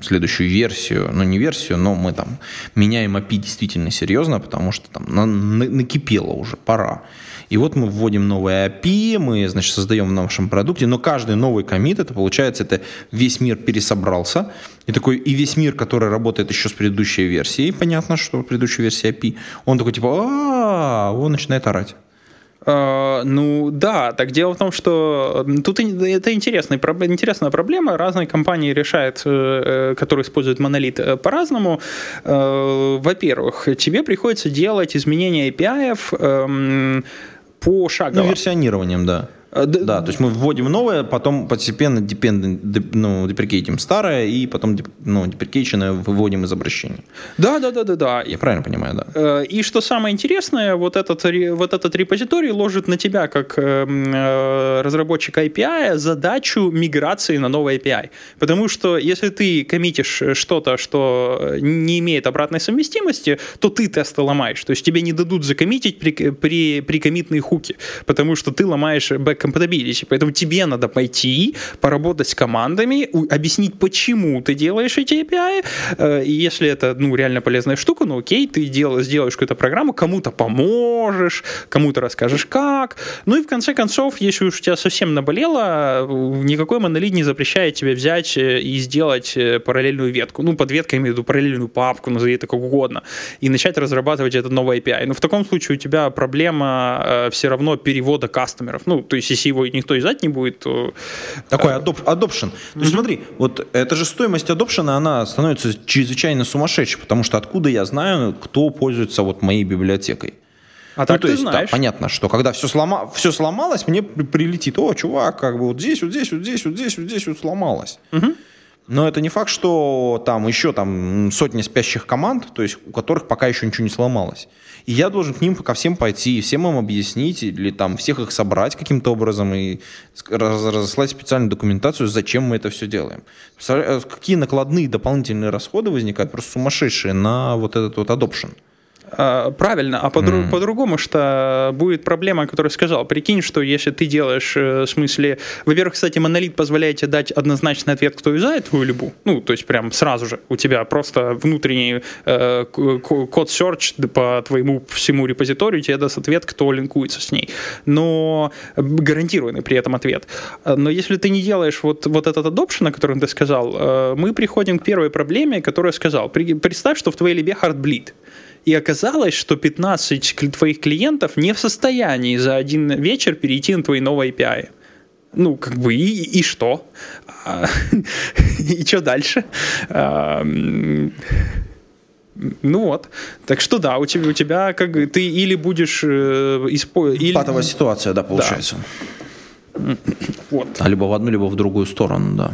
следующую версию, ну не версию, но мы там меняем API действительно серьезно, потому что там на, на, накипело уже, пора. И вот мы вводим новые API, мы, значит, создаем в нашем продукте, но каждый новый комит, это получается, это весь мир пересобрался, и такой, и весь мир, который работает еще с предыдущей версией, понятно, что предыдущая версия API, он такой типа, а, он начинает орать. Uh, ну да, так дело в том, что тут это интересная, интересная проблема. Разные компании решают, э, которые используют монолит, э, по-разному. Во-первых, тебе приходится делать изменения API эм, пошагово. Ну, версионированием, да. А, да, то есть мы вводим новое, потом постепенно depend, ну, деприкейтим старое, и потом ну, деприкейченное выводим из обращения. Да, да, да, да, да. Я правильно понимаю, да. Э, и что самое интересное, вот этот, вот этот репозиторий ложит на тебя, как эм, э, разработчик API, задачу миграции на новый API. Потому что если ты коммитишь что-то, что не имеет обратной совместимости, то ты тесты ломаешь. То есть тебе не дадут закоммитить при, при, при коммитные хуки, потому что ты ломаешь бэк compatibility. Поэтому тебе надо пойти, поработать с командами, объяснить, почему ты делаешь эти API. Э, и если это ну, реально полезная штука, ну окей, ты дел, сделаешь какую-то программу, кому-то поможешь, кому-то расскажешь как. Ну и в конце концов, если уж у тебя совсем наболело, никакой монолит не запрещает тебе взять э, и сделать э, параллельную ветку. Ну, под веткой я имею в виду параллельную папку, назови это как угодно, и начать разрабатывать этот новый API. Но в таком случае у тебя проблема э, все равно перевода кастомеров. Ну, то есть если его никто издать не будет, то... Такой адоп, adoption. То есть смотри, вот это же стоимость adoption, она становится чрезвычайно сумасшедшей, потому что откуда я знаю, кто пользуется вот моей библиотекой? А ну, так то есть, знаешь. Да, понятно, что когда все, слома, все сломалось, мне прилетит, о, чувак, как бы вот здесь, вот здесь, вот здесь, вот здесь, вот здесь вот сломалось. Угу. Но это не факт, что там еще там сотни спящих команд, то есть у которых пока еще ничего не сломалось. И я должен к ним ко всем пойти, всем им объяснить, или там всех их собрать каким-то образом и разослать специальную документацию, зачем мы это все делаем. Э, какие накладные дополнительные расходы возникают, просто сумасшедшие на вот этот вот adoption. А, правильно, а по-дру- mm. по-другому, что будет проблема, которую сказал. Прикинь, что если ты делаешь, э, в смысле, во-первых, кстати, монолит позволяет тебе дать однозначный ответ, кто юзает твою любу. Ну, то есть прям сразу же у тебя просто внутренний э, код search по твоему всему репозиторию тебе даст ответ, кто линкуется с ней. Но гарантированный при этом ответ. Но если ты не делаешь вот, вот этот adoption, о котором ты сказал, э, мы приходим к первой проблеме, которую я сказал. Представь, что в твоей либе hardbleed. И оказалось, что 15 твоих клиентов не в состоянии за один вечер перейти на твои новые API. Ну, как бы, и, и что? А, и что дальше? А, ну вот. Так что да, у тебя, у тебя как ты или будешь э, использовать... Патовая ситуация, да, получается. Да. Вот. А либо в одну, либо в другую сторону, да.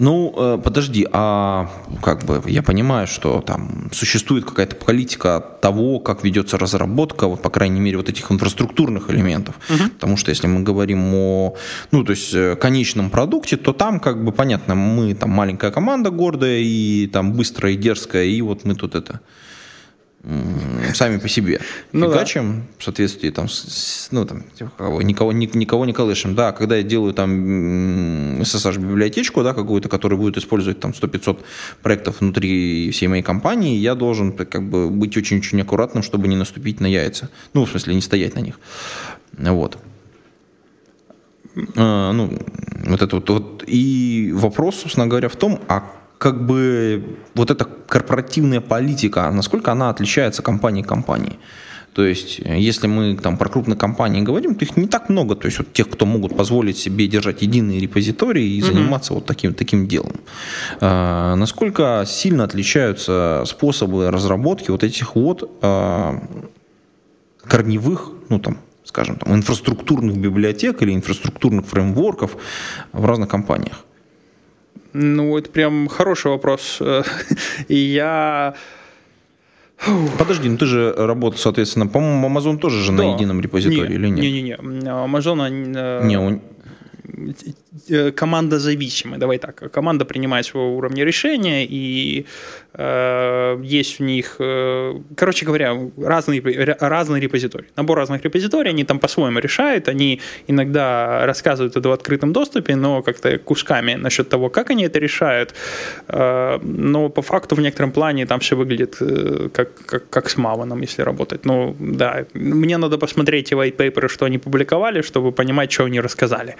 Ну, э, подожди, а как бы я понимаю, что там существует какая-то политика того, как ведется разработка, вот, по крайней мере, вот этих инфраструктурных элементов. Угу. Потому что если мы говорим о, ну, то есть э, конечном продукте, то там, как бы, понятно, мы там маленькая команда гордая и там быстрая и дерзкая, и вот мы тут это сами по себе. Ну, Фигачим, да. в соответствии там, с, ну, там, никого, никого не колышем. Да, когда я делаю там SSH-библиотечку, да, какую-то, которая будет использовать там 100-500 проектов внутри всей моей компании, я должен как бы быть очень-очень аккуратным, чтобы не наступить на яйца. Ну, в смысле, не стоять на них. Вот. А, ну, вот это вот, вот. И вопрос, собственно говоря, в том, а как бы вот эта корпоративная политика, насколько она отличается компании к компании. То есть, если мы там про крупные компании говорим, то их не так много. То есть, вот тех, кто могут позволить себе держать единые репозитории и заниматься mm-hmm. вот таким, таким делом. А, насколько сильно отличаются способы разработки вот этих вот а, корневых, ну там, скажем, там, инфраструктурных библиотек или инфраструктурных фреймворков в разных компаниях? Ну, это прям хороший вопрос. И я... Подожди, ну ты же работал, соответственно, по-моему, Amazon тоже же да. на едином репозитории не, или нет? Не-не-не, Amazon... Э, не, он... Э, команда зависимая, давай так. Команда принимает своего уровня решения, и э, есть у них, э, короче говоря, разные, разные репозитории. Набор разных репозиторий, они там по-своему решают, они иногда рассказывают это в открытом доступе, но как-то кусками насчет того, как они это решают. Э, но по факту в некотором плане там все выглядит э, как, как, как с Маваном, если работать. Ну, да, мне надо посмотреть white paper, что они публиковали, чтобы понимать, что они рассказали,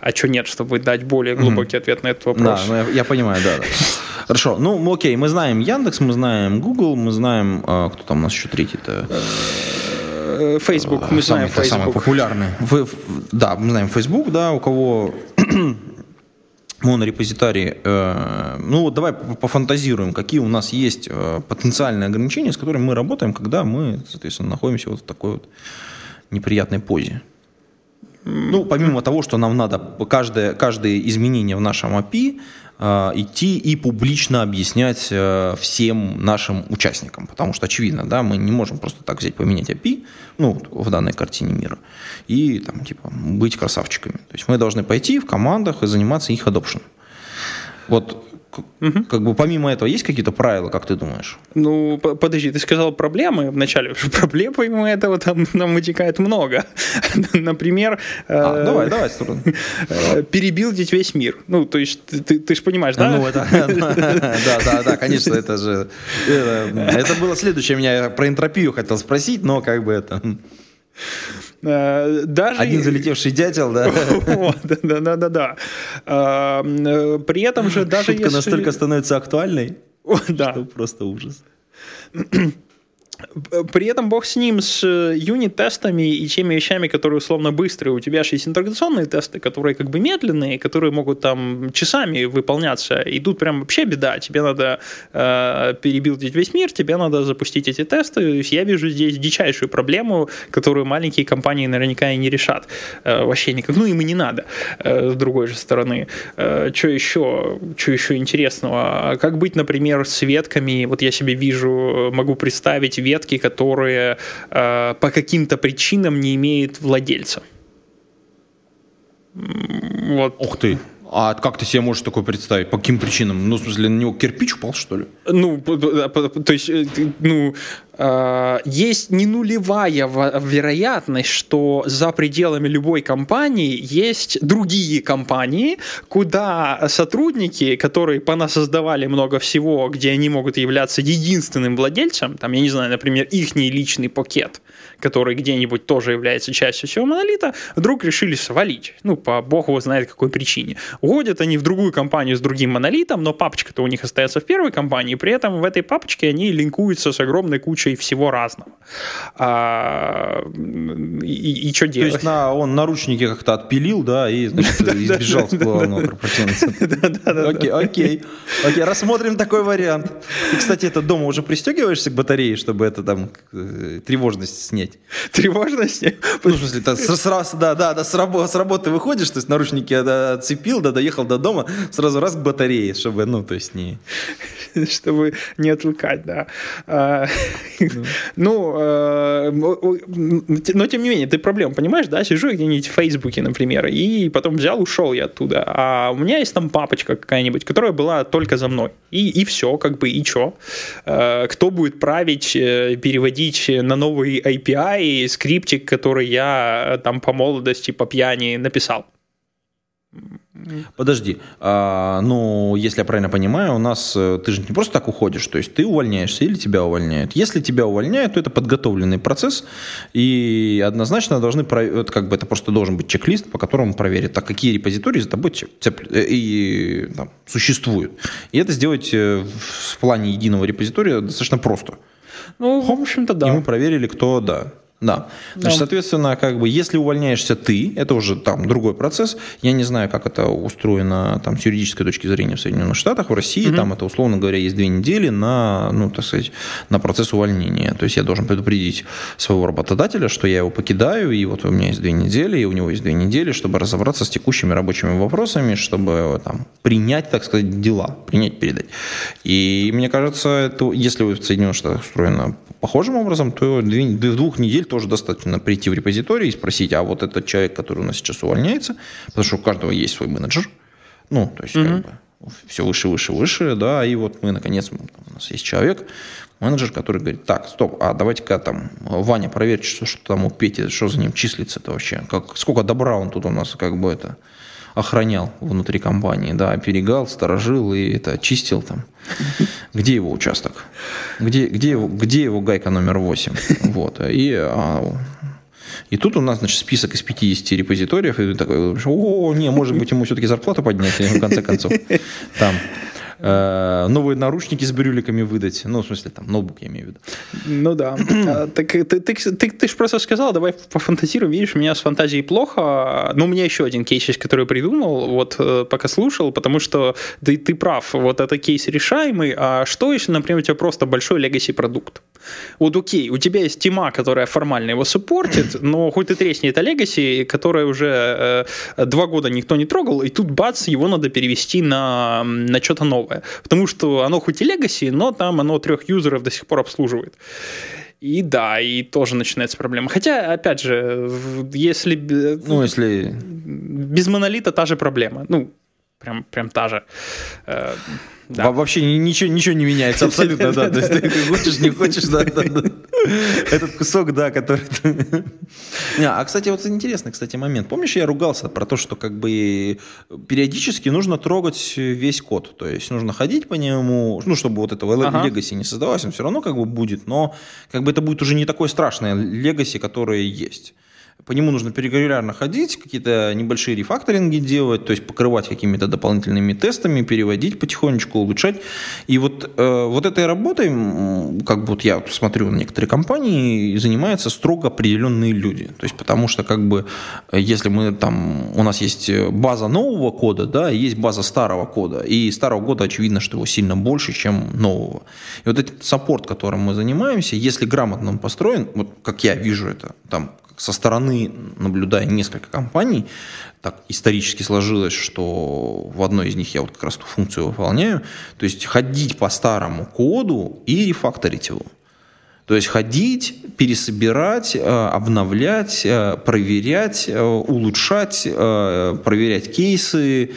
а что нет, чтобы дать более глубокий mm-hmm. ответ на этот вопрос. Да, ну, я, я понимаю, да, да. Хорошо, ну окей, мы знаем Яндекс, мы знаем Google, мы знаем, а, кто там у нас еще третий-то? Э, Facebook, мы знаем Facebook. Самый популярный. Да, мы знаем Facebook, да, у кого монорепозитарий. Э, ну вот давай пофантазируем, какие у нас есть э, потенциальные ограничения, с которыми мы работаем, когда мы, соответственно, находимся вот в такой вот неприятной позе. Ну, помимо того, что нам надо каждое, каждое изменение в нашем API э, идти и публично объяснять э, всем нашим участникам, потому что очевидно, да, мы не можем просто так взять поменять API, ну, в данной картине мира, и там, типа, быть красавчиками. То есть мы должны пойти в командах и заниматься их adoption. Вот Угу. Как бы помимо этого есть какие-то правила, как ты думаешь? Ну, подожди, ты сказал проблемы вначале. Проблем помимо этого там нам вытекает много. Например... А, э, давай, давай. Э, перебилдить весь мир. Ну, то есть ты, ты же понимаешь, да? Ну, это... Да, да, да, конечно, это же... Это было следующее. Меня про энтропию хотел спросить, но как бы это... Э, даже... Один залетевший дятел, да? Да, да, да, да. Э, при этом же даже Шутка настолько становится актуальной, что просто ужас. При этом бог с ним, с э, юнит-тестами и теми вещами, которые условно быстрые. У тебя же есть интеграционные тесты, которые как бы медленные, которые могут там часами выполняться. И тут прям вообще беда. Тебе надо э, перебилдить весь мир, тебе надо запустить эти тесты. Я вижу здесь дичайшую проблему, которую маленькие компании наверняка и не решат. Э, вообще никак. Ну, им и не надо. Э, с другой же стороны. Э, что еще? Что еще интересного? Как быть, например, с ветками? Вот я себе вижу, могу представить ветки, которые э, по каким-то причинам не имеют владельца. Вот. Ух ты. А как ты себе можешь такое представить? По каким причинам? Ну, в смысле, на него кирпич упал, что ли? Ну, то есть, э, ну, э, есть не нулевая вероятность, что за пределами любой компании есть другие компании, куда сотрудники, которые понасоздавали много всего, где они могут являться единственным владельцем, там, я не знаю, например, их личный пакет, который где-нибудь тоже является частью всего монолита, вдруг решили свалить. Ну, по богу его знает какой причине. Уходят они в другую компанию с другим монолитом, но папочка-то у них остается в первой компании, при этом в этой папочке они линкуются с огромной кучей всего разного. А, и, и что делать? То есть на, он наручники как-то отпилил, да, и значит, избежал с главного корпоративного Окей, окей. Окей, рассмотрим такой вариант. И, кстати, это дома уже пристегиваешься к батарее, чтобы это там э, тревожность снять? Тревожность? Ну, в смысле, да, да, да, с работы выходишь, то есть наручники отцепил, да, доехал до дома, сразу раз к батарее, чтобы, ну, то есть не... Чтобы не отвлекать, да. А, ну, Э, но тем не менее, ты проблем понимаешь, да, сижу я где-нибудь в Фейсбуке, например, и потом взял, ушел я оттуда, а у меня есть там папочка какая-нибудь, которая была только за мной, и, и все, как бы, и что? Э, кто будет править, э, переводить на новый API скриптик, который я там по молодости, по пьяни написал? Подожди, а, ну, если я правильно понимаю, у нас, э, ты же не просто так уходишь, то есть ты увольняешься или тебя увольняют. Если тебя увольняют, то это подготовленный процесс, и однозначно должны, как бы это просто должен быть чек-лист, по которому проверить, так какие репозитории за тобой э, и, там, существуют. И это сделать э, в плане единого репозитория достаточно просто. Ну, в общем-то, да. И мы проверили, кто, да, да. Значит, да. соответственно, как бы, если увольняешься ты, это уже там другой процесс. Я не знаю, как это устроено там с юридической точки зрения в Соединенных Штатах, в России, угу. там это, условно говоря, есть две недели на, ну, так сказать, на процесс увольнения. То есть я должен предупредить своего работодателя, что я его покидаю, и вот у меня есть две недели, и у него есть две недели, чтобы разобраться с текущими рабочими вопросами, чтобы там принять, так сказать, дела, принять, передать. И мне кажется, это, если в Соединенных Штатах устроено похожим образом, то в двух недель тоже достаточно прийти в репозиторий и спросить, а вот этот человек, который у нас сейчас увольняется, потому что у каждого есть свой менеджер, ну, то есть mm-hmm. как бы все выше, выше, выше, да, и вот мы, наконец, у нас есть человек, менеджер, который говорит, так, стоп, а давайте-ка там, Ваня, проверьте, что, что там у Пети, что за ним числится-то вообще, как, сколько добра он тут у нас, как бы это, охранял внутри компании, да, перегал, сторожил и это чистил там. Где его участок? Где, где, его, где его гайка номер 8? Вот. И, а, и тут у нас, значит, список из 50 репозиториев, и ты такой, о, не, может быть, ему все-таки зарплату поднять, в конце концов. Там Э, новые наручники с брюликами выдать. Ну, в смысле, там, ноутбук я имею в виду. Ну да. А, так ты, ты, ты, ты же просто сказал, давай пофантазируем. Видишь, у меня с фантазией плохо. Но у меня еще один кейс есть, который придумал, вот э, пока слушал, потому что ты, ты прав, вот это кейс решаемый. А что если, например, у тебя просто большой legacy продукт? Вот окей, у тебя есть тема, которая формально его суппортит, но хоть и тресни это Legacy, которое уже э, два года никто не трогал, и тут бац, его надо перевести на, на что-то новое. Потому что оно хоть и Legacy, но там оно трех юзеров до сих пор обслуживает. И да, и тоже начинается проблема. Хотя, опять же, если... Ну, если... Без монолита та же проблема. Ну, прям, прям та же. Да. Вообще ничего, ничего не меняется абсолютно, да. То есть ты хочешь, не хочешь, да, да, да. Этот кусок, да, который... Не, а, кстати, вот интересный, кстати, момент. Помнишь, я ругался про то, что как бы периодически нужно трогать весь код. То есть нужно ходить по нему, ну, чтобы вот этого ага. легаси не создавалось, он все равно как бы будет, но как бы это будет уже не такое страшное легаси, которое есть по нему нужно перегулярно ходить, какие-то небольшие рефакторинги делать, то есть покрывать какими-то дополнительными тестами, переводить потихонечку, улучшать. И вот, э, вот этой работой, как бы вот я смотрю на некоторые компании, занимаются строго определенные люди. То есть потому что как бы если мы там, у нас есть база нового кода, да, и есть база старого кода, и старого кода очевидно, что его сильно больше, чем нового. И вот этот саппорт, которым мы занимаемся, если грамотно он построен, вот как я вижу это, там со стороны, наблюдая несколько компаний, так исторически сложилось, что в одной из них я вот как раз ту функцию выполняю, то есть ходить по старому коду и рефакторить его. То есть ходить, пересобирать, э, обновлять, э, проверять, э, улучшать, проверять кейсы,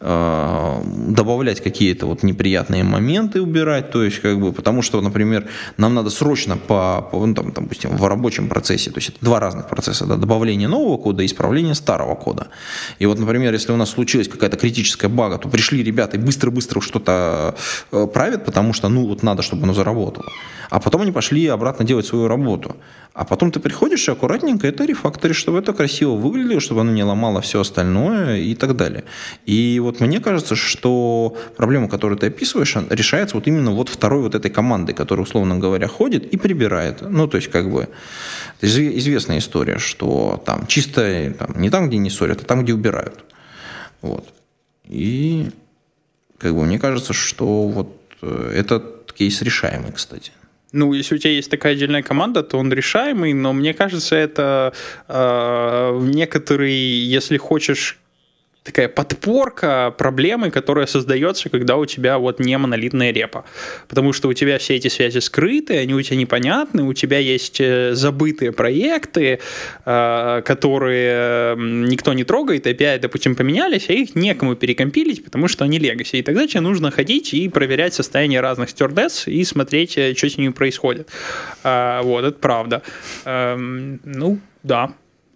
добавлять какие-то вот неприятные моменты, убирать. То есть, как бы, потому что, например, нам надо срочно по, по ну, там, допустим, в рабочем процессе, то есть это два разных процесса, да, добавление нового кода и исправление старого кода. И вот, например, если у нас случилась какая-то критическая бага, то пришли ребята и быстро-быстро что-то правят, потому что, ну, вот надо, чтобы оно заработало. А потом они пошли обратно делать свою работу. А потом ты приходишь и аккуратненько это рефакторишь, чтобы это красиво выглядело, чтобы оно не ломало все остальное и так далее. И вот мне кажется, что проблема, которую ты описываешь, решается вот именно вот второй вот этой командой, которая, условно говоря, ходит и прибирает. Ну, то есть, как бы, это известная история, что там чисто там, не там, где не ссорят, а там, где убирают. Вот. И как бы мне кажется, что вот э, этот кейс решаемый, кстати. Ну, если у тебя есть такая отдельная команда, то он решаемый, но мне кажется, это э, некоторый, если хочешь такая подпорка проблемы, которая создается, когда у тебя вот не монолитная репа. Потому что у тебя все эти связи скрыты, они у тебя непонятны, у тебя есть э, забытые проекты, э, которые никто не трогает, API, допустим, поменялись, а их некому перекомпилить, потому что они легаси. И тогда тебе нужно ходить и проверять состояние разных стюардесс и смотреть, э, что с ними происходит. А, вот, это правда. Эм, ну, да,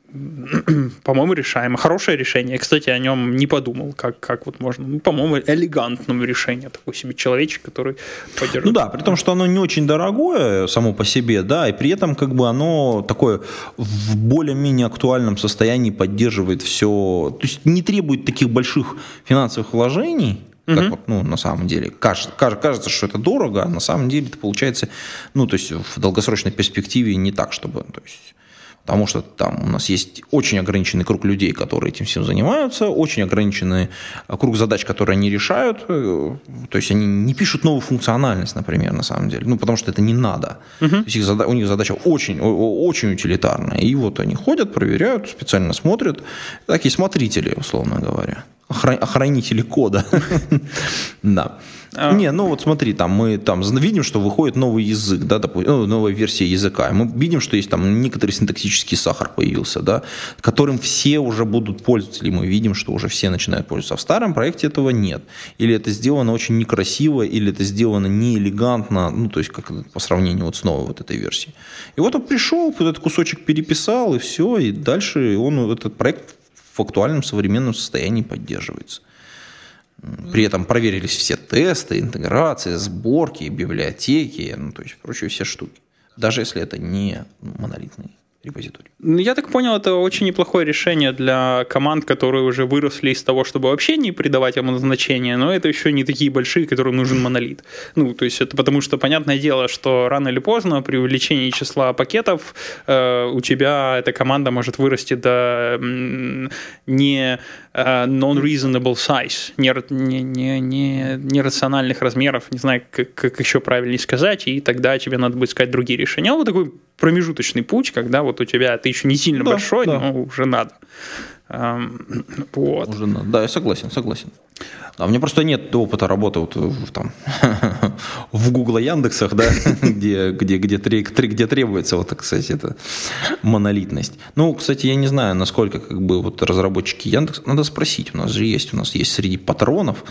по-моему, решаемо. Хорошее решение. Я, кстати, о нем не подумал, как, как вот можно. Ну, по-моему, элегантное решение. Такой себе человечек, который поддерживает. Ну да, при том, что оно не очень дорогое само по себе, да, и при этом как бы оно такое в более-менее актуальном состоянии поддерживает все. То есть не требует таких больших финансовых вложений, как угу. вот, ну, на самом деле. Кажется, кажется, что это дорого, а на самом деле это получается, ну, то есть в долгосрочной перспективе не так, чтобы, то есть потому что там у нас есть очень ограниченный круг людей, которые этим всем занимаются, очень ограниченный круг задач, которые они решают, э, то есть они не пишут новую функциональность, например, на самом деле, ну, потому что это не надо. Угу. То есть их зада- у них задача очень, очень утилитарная, и вот они ходят, проверяют, специально смотрят, такие смотрители, условно говоря, охранители кода. Да. А. Не, ну вот смотри, там мы там видим, что выходит новый язык, да, допустим, ну, новая версия языка. Мы видим, что есть там некоторый синтаксический сахар появился, да, которым все уже будут пользоваться. Или мы видим, что уже все начинают пользоваться. А в старом проекте этого нет. Или это сделано очень некрасиво, или это сделано неэлегантно, ну, то есть как по сравнению вот с новой вот этой версией. И вот он пришел, этот кусочек переписал, и все, и дальше он, этот проект в актуальном современном состоянии поддерживается. При этом проверились все тесты, интеграции, сборки, библиотеки, ну, то есть прочие все штуки. Даже если это не монолитный репозиторий. Ну, я так понял, это очень неплохое решение для команд, которые уже выросли из того, чтобы вообще не придавать ему значения, но это еще не такие большие, которым нужен монолит. Ну, то есть это потому что, понятное дело, что рано или поздно при увеличении числа пакетов э, у тебя эта команда может вырасти до не non-reasonable size, не, не, не, нерациональных размеров, не знаю, как, как еще правильнее сказать, и тогда тебе надо будет искать другие решения. А вот такой промежуточный путь, когда вот у тебя ты еще не сильно да, большой, да. но уже надо. Вот. Уже надо. Да, я согласен, согласен. А у меня просто нет опыта работы вот в, там, в Google Яндексах, да, где, где, где, где требуется, вот, кстати, это монолитность. Ну, кстати, я не знаю, насколько как бы вот разработчики Яндекс, надо спросить, у нас же есть, у нас есть среди патронов,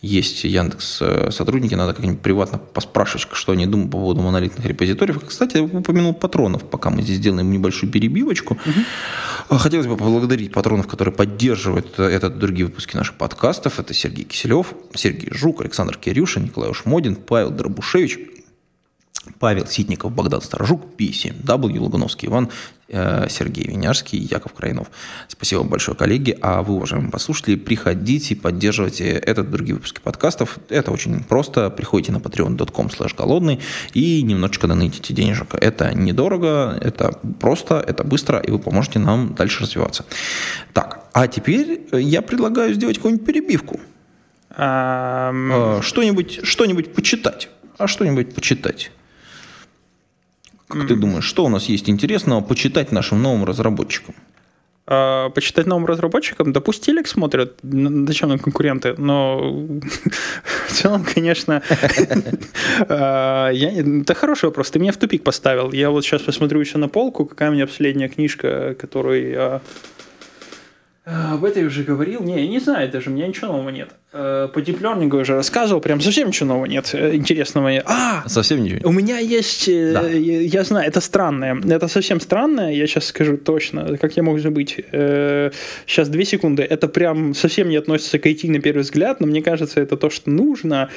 есть Яндекс э, сотрудники, надо как-нибудь приватно поспрашивать, что они думают по поводу монолитных репозиториев. Кстати, я упомянул патронов, пока мы здесь делаем небольшую перебивочку. Угу. Хотелось бы поблагодарить патронов, которые поддерживают этот и другие выпуски наших подкастов. Это Сергей Киселев, Сергей Жук, Александр Кирюша, Николай Ушмодин, Павел Дробушевич, Павел Ситников, Богдан Сторожук, P7W, Лугановский Иван, э, Сергей Винярский, Яков Крайнов. Спасибо вам большое, коллеги. А вы, уважаемые послушатели, приходите, поддерживайте этот и другие выпуски подкастов. Это очень просто. Приходите на patreon.com slash голодный и немножечко донатите денежек. Это недорого, это просто, это быстро, и вы поможете нам дальше развиваться. Так, а теперь я предлагаю сделать какую-нибудь перебивку. Um... Что-нибудь, что-нибудь почитать. А что-нибудь почитать. Как ты думаешь, что у нас есть интересного почитать нашим новым разработчикам? А, почитать новым разработчикам, да пусть телек смотрят, зачем нам конкуренты, но в целом, конечно, а, это хороший вопрос, ты меня в тупик поставил. Я вот сейчас посмотрю еще на полку, какая у меня последняя книжка, которую а, об этой уже говорил. Не, я не знаю даже, у меня ничего нового нет. Э, по диплернингу уже рассказывал, прям совсем ничего нового нет, э, интересного. А! Совсем ничего. У меня есть, э, да. я, я знаю, это странное, это совсем странное, я сейчас скажу точно, как я мог забыть. Сейчас две секунды, это прям совсем не относится к IT на первый взгляд, но мне кажется, это то, что нужно.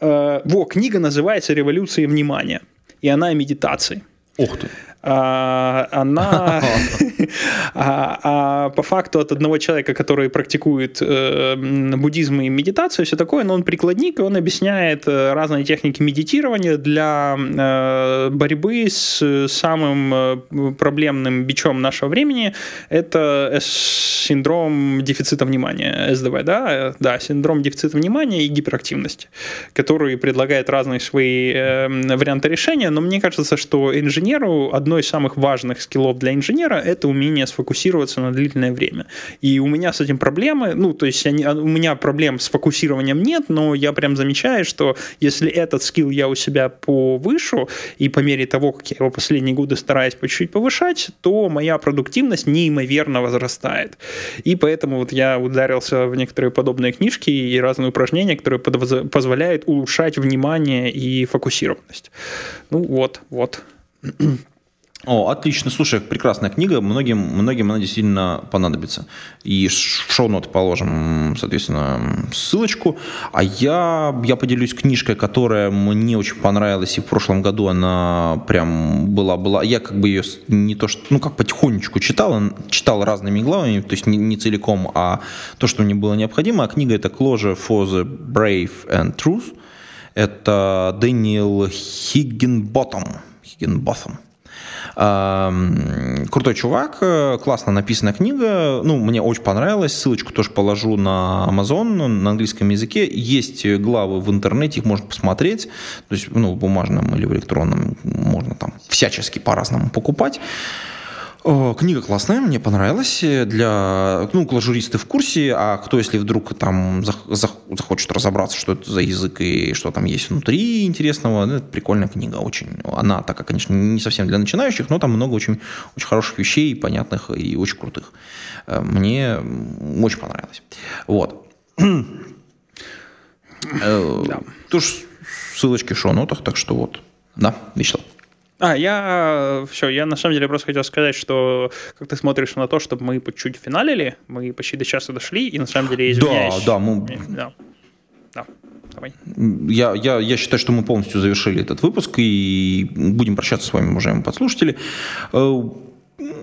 Во, книга называется «Революция внимания». и она о медитации. Ух ты. А, она а, а по факту от одного человека, который практикует э, буддизм и медитацию, все такое, но он прикладник, и он объясняет э, разные техники медитирования для э, борьбы с самым э, проблемным бичом нашего времени. Это синдром дефицита внимания, СДВ, да? Да, синдром дефицита внимания и гиперактивности, который предлагает разные свои э, варианты решения, но мне кажется, что инженеру одно из самых важных скиллов для инженера – это умение сфокусироваться на длительное время. И у меня с этим проблемы, ну, то есть они, у меня проблем с фокусированием нет, но я прям замечаю, что если этот скилл я у себя повышу, и по мере того, как я его последние годы стараюсь по чуть-чуть повышать, то моя продуктивность неимоверно возрастает. И поэтому вот я ударился в некоторые подобные книжки и разные упражнения, которые позволяют улучшать внимание и фокусированность. Ну вот, вот. О, отлично. Слушай, прекрасная книга. Многим, многим она действительно понадобится. И в шоу-ноты положим, соответственно, ссылочку. А я, я поделюсь книжкой, которая мне очень понравилась. И в прошлом году она прям была... была. Я как бы ее не то что... Ну, как потихонечку читал. Читал разными главами. То есть не, не целиком, а то, что мне было необходимо. А книга это «Closure for the Brave and Truth». Это Дэниел Хиггинботом. Хиггинботом. Крутой чувак, э, классно написанная книга, ну, мне очень понравилось, ссылочку тоже положу на Amazon на английском языке, есть главы в интернете, их можно посмотреть, то есть, ну, в бумажном или в электронном можно там всячески по-разному покупать. Книга классная, мне понравилась. Для, ну, клажуристы в курсе, а кто, если вдруг там захочет разобраться, что это за язык и что там есть внутри интересного, ну, это прикольная книга очень. Она такая, конечно, не совсем для начинающих, но там много очень, очень хороших вещей, понятных и очень крутых. Э, мне очень понравилось. Вот. Э, да. Тоже ссылочки в шоу-нотах, так что вот. Да, Вячеслав. А, я все, я на самом деле просто хотел сказать, что как ты смотришь на то, чтобы мы чуть финалили, мы почти до часа дошли, и на самом деле извиняюсь. Да, да, мы... Да, да. Давай. Я, я, я считаю, что мы полностью завершили этот выпуск и будем прощаться с вами, уважаемые подслушатели. Э,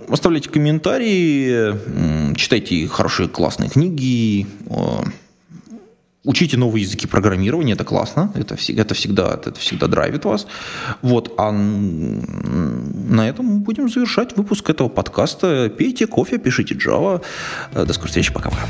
оставляйте комментарии, читайте хорошие классные книги, э, Учите новые языки программирования, это классно, это, это, всегда, это всегда драйвит вас. Вот, а на этом мы будем завершать выпуск этого подкаста. Пейте кофе, пишите Java. До скорой встречи, пока-пока.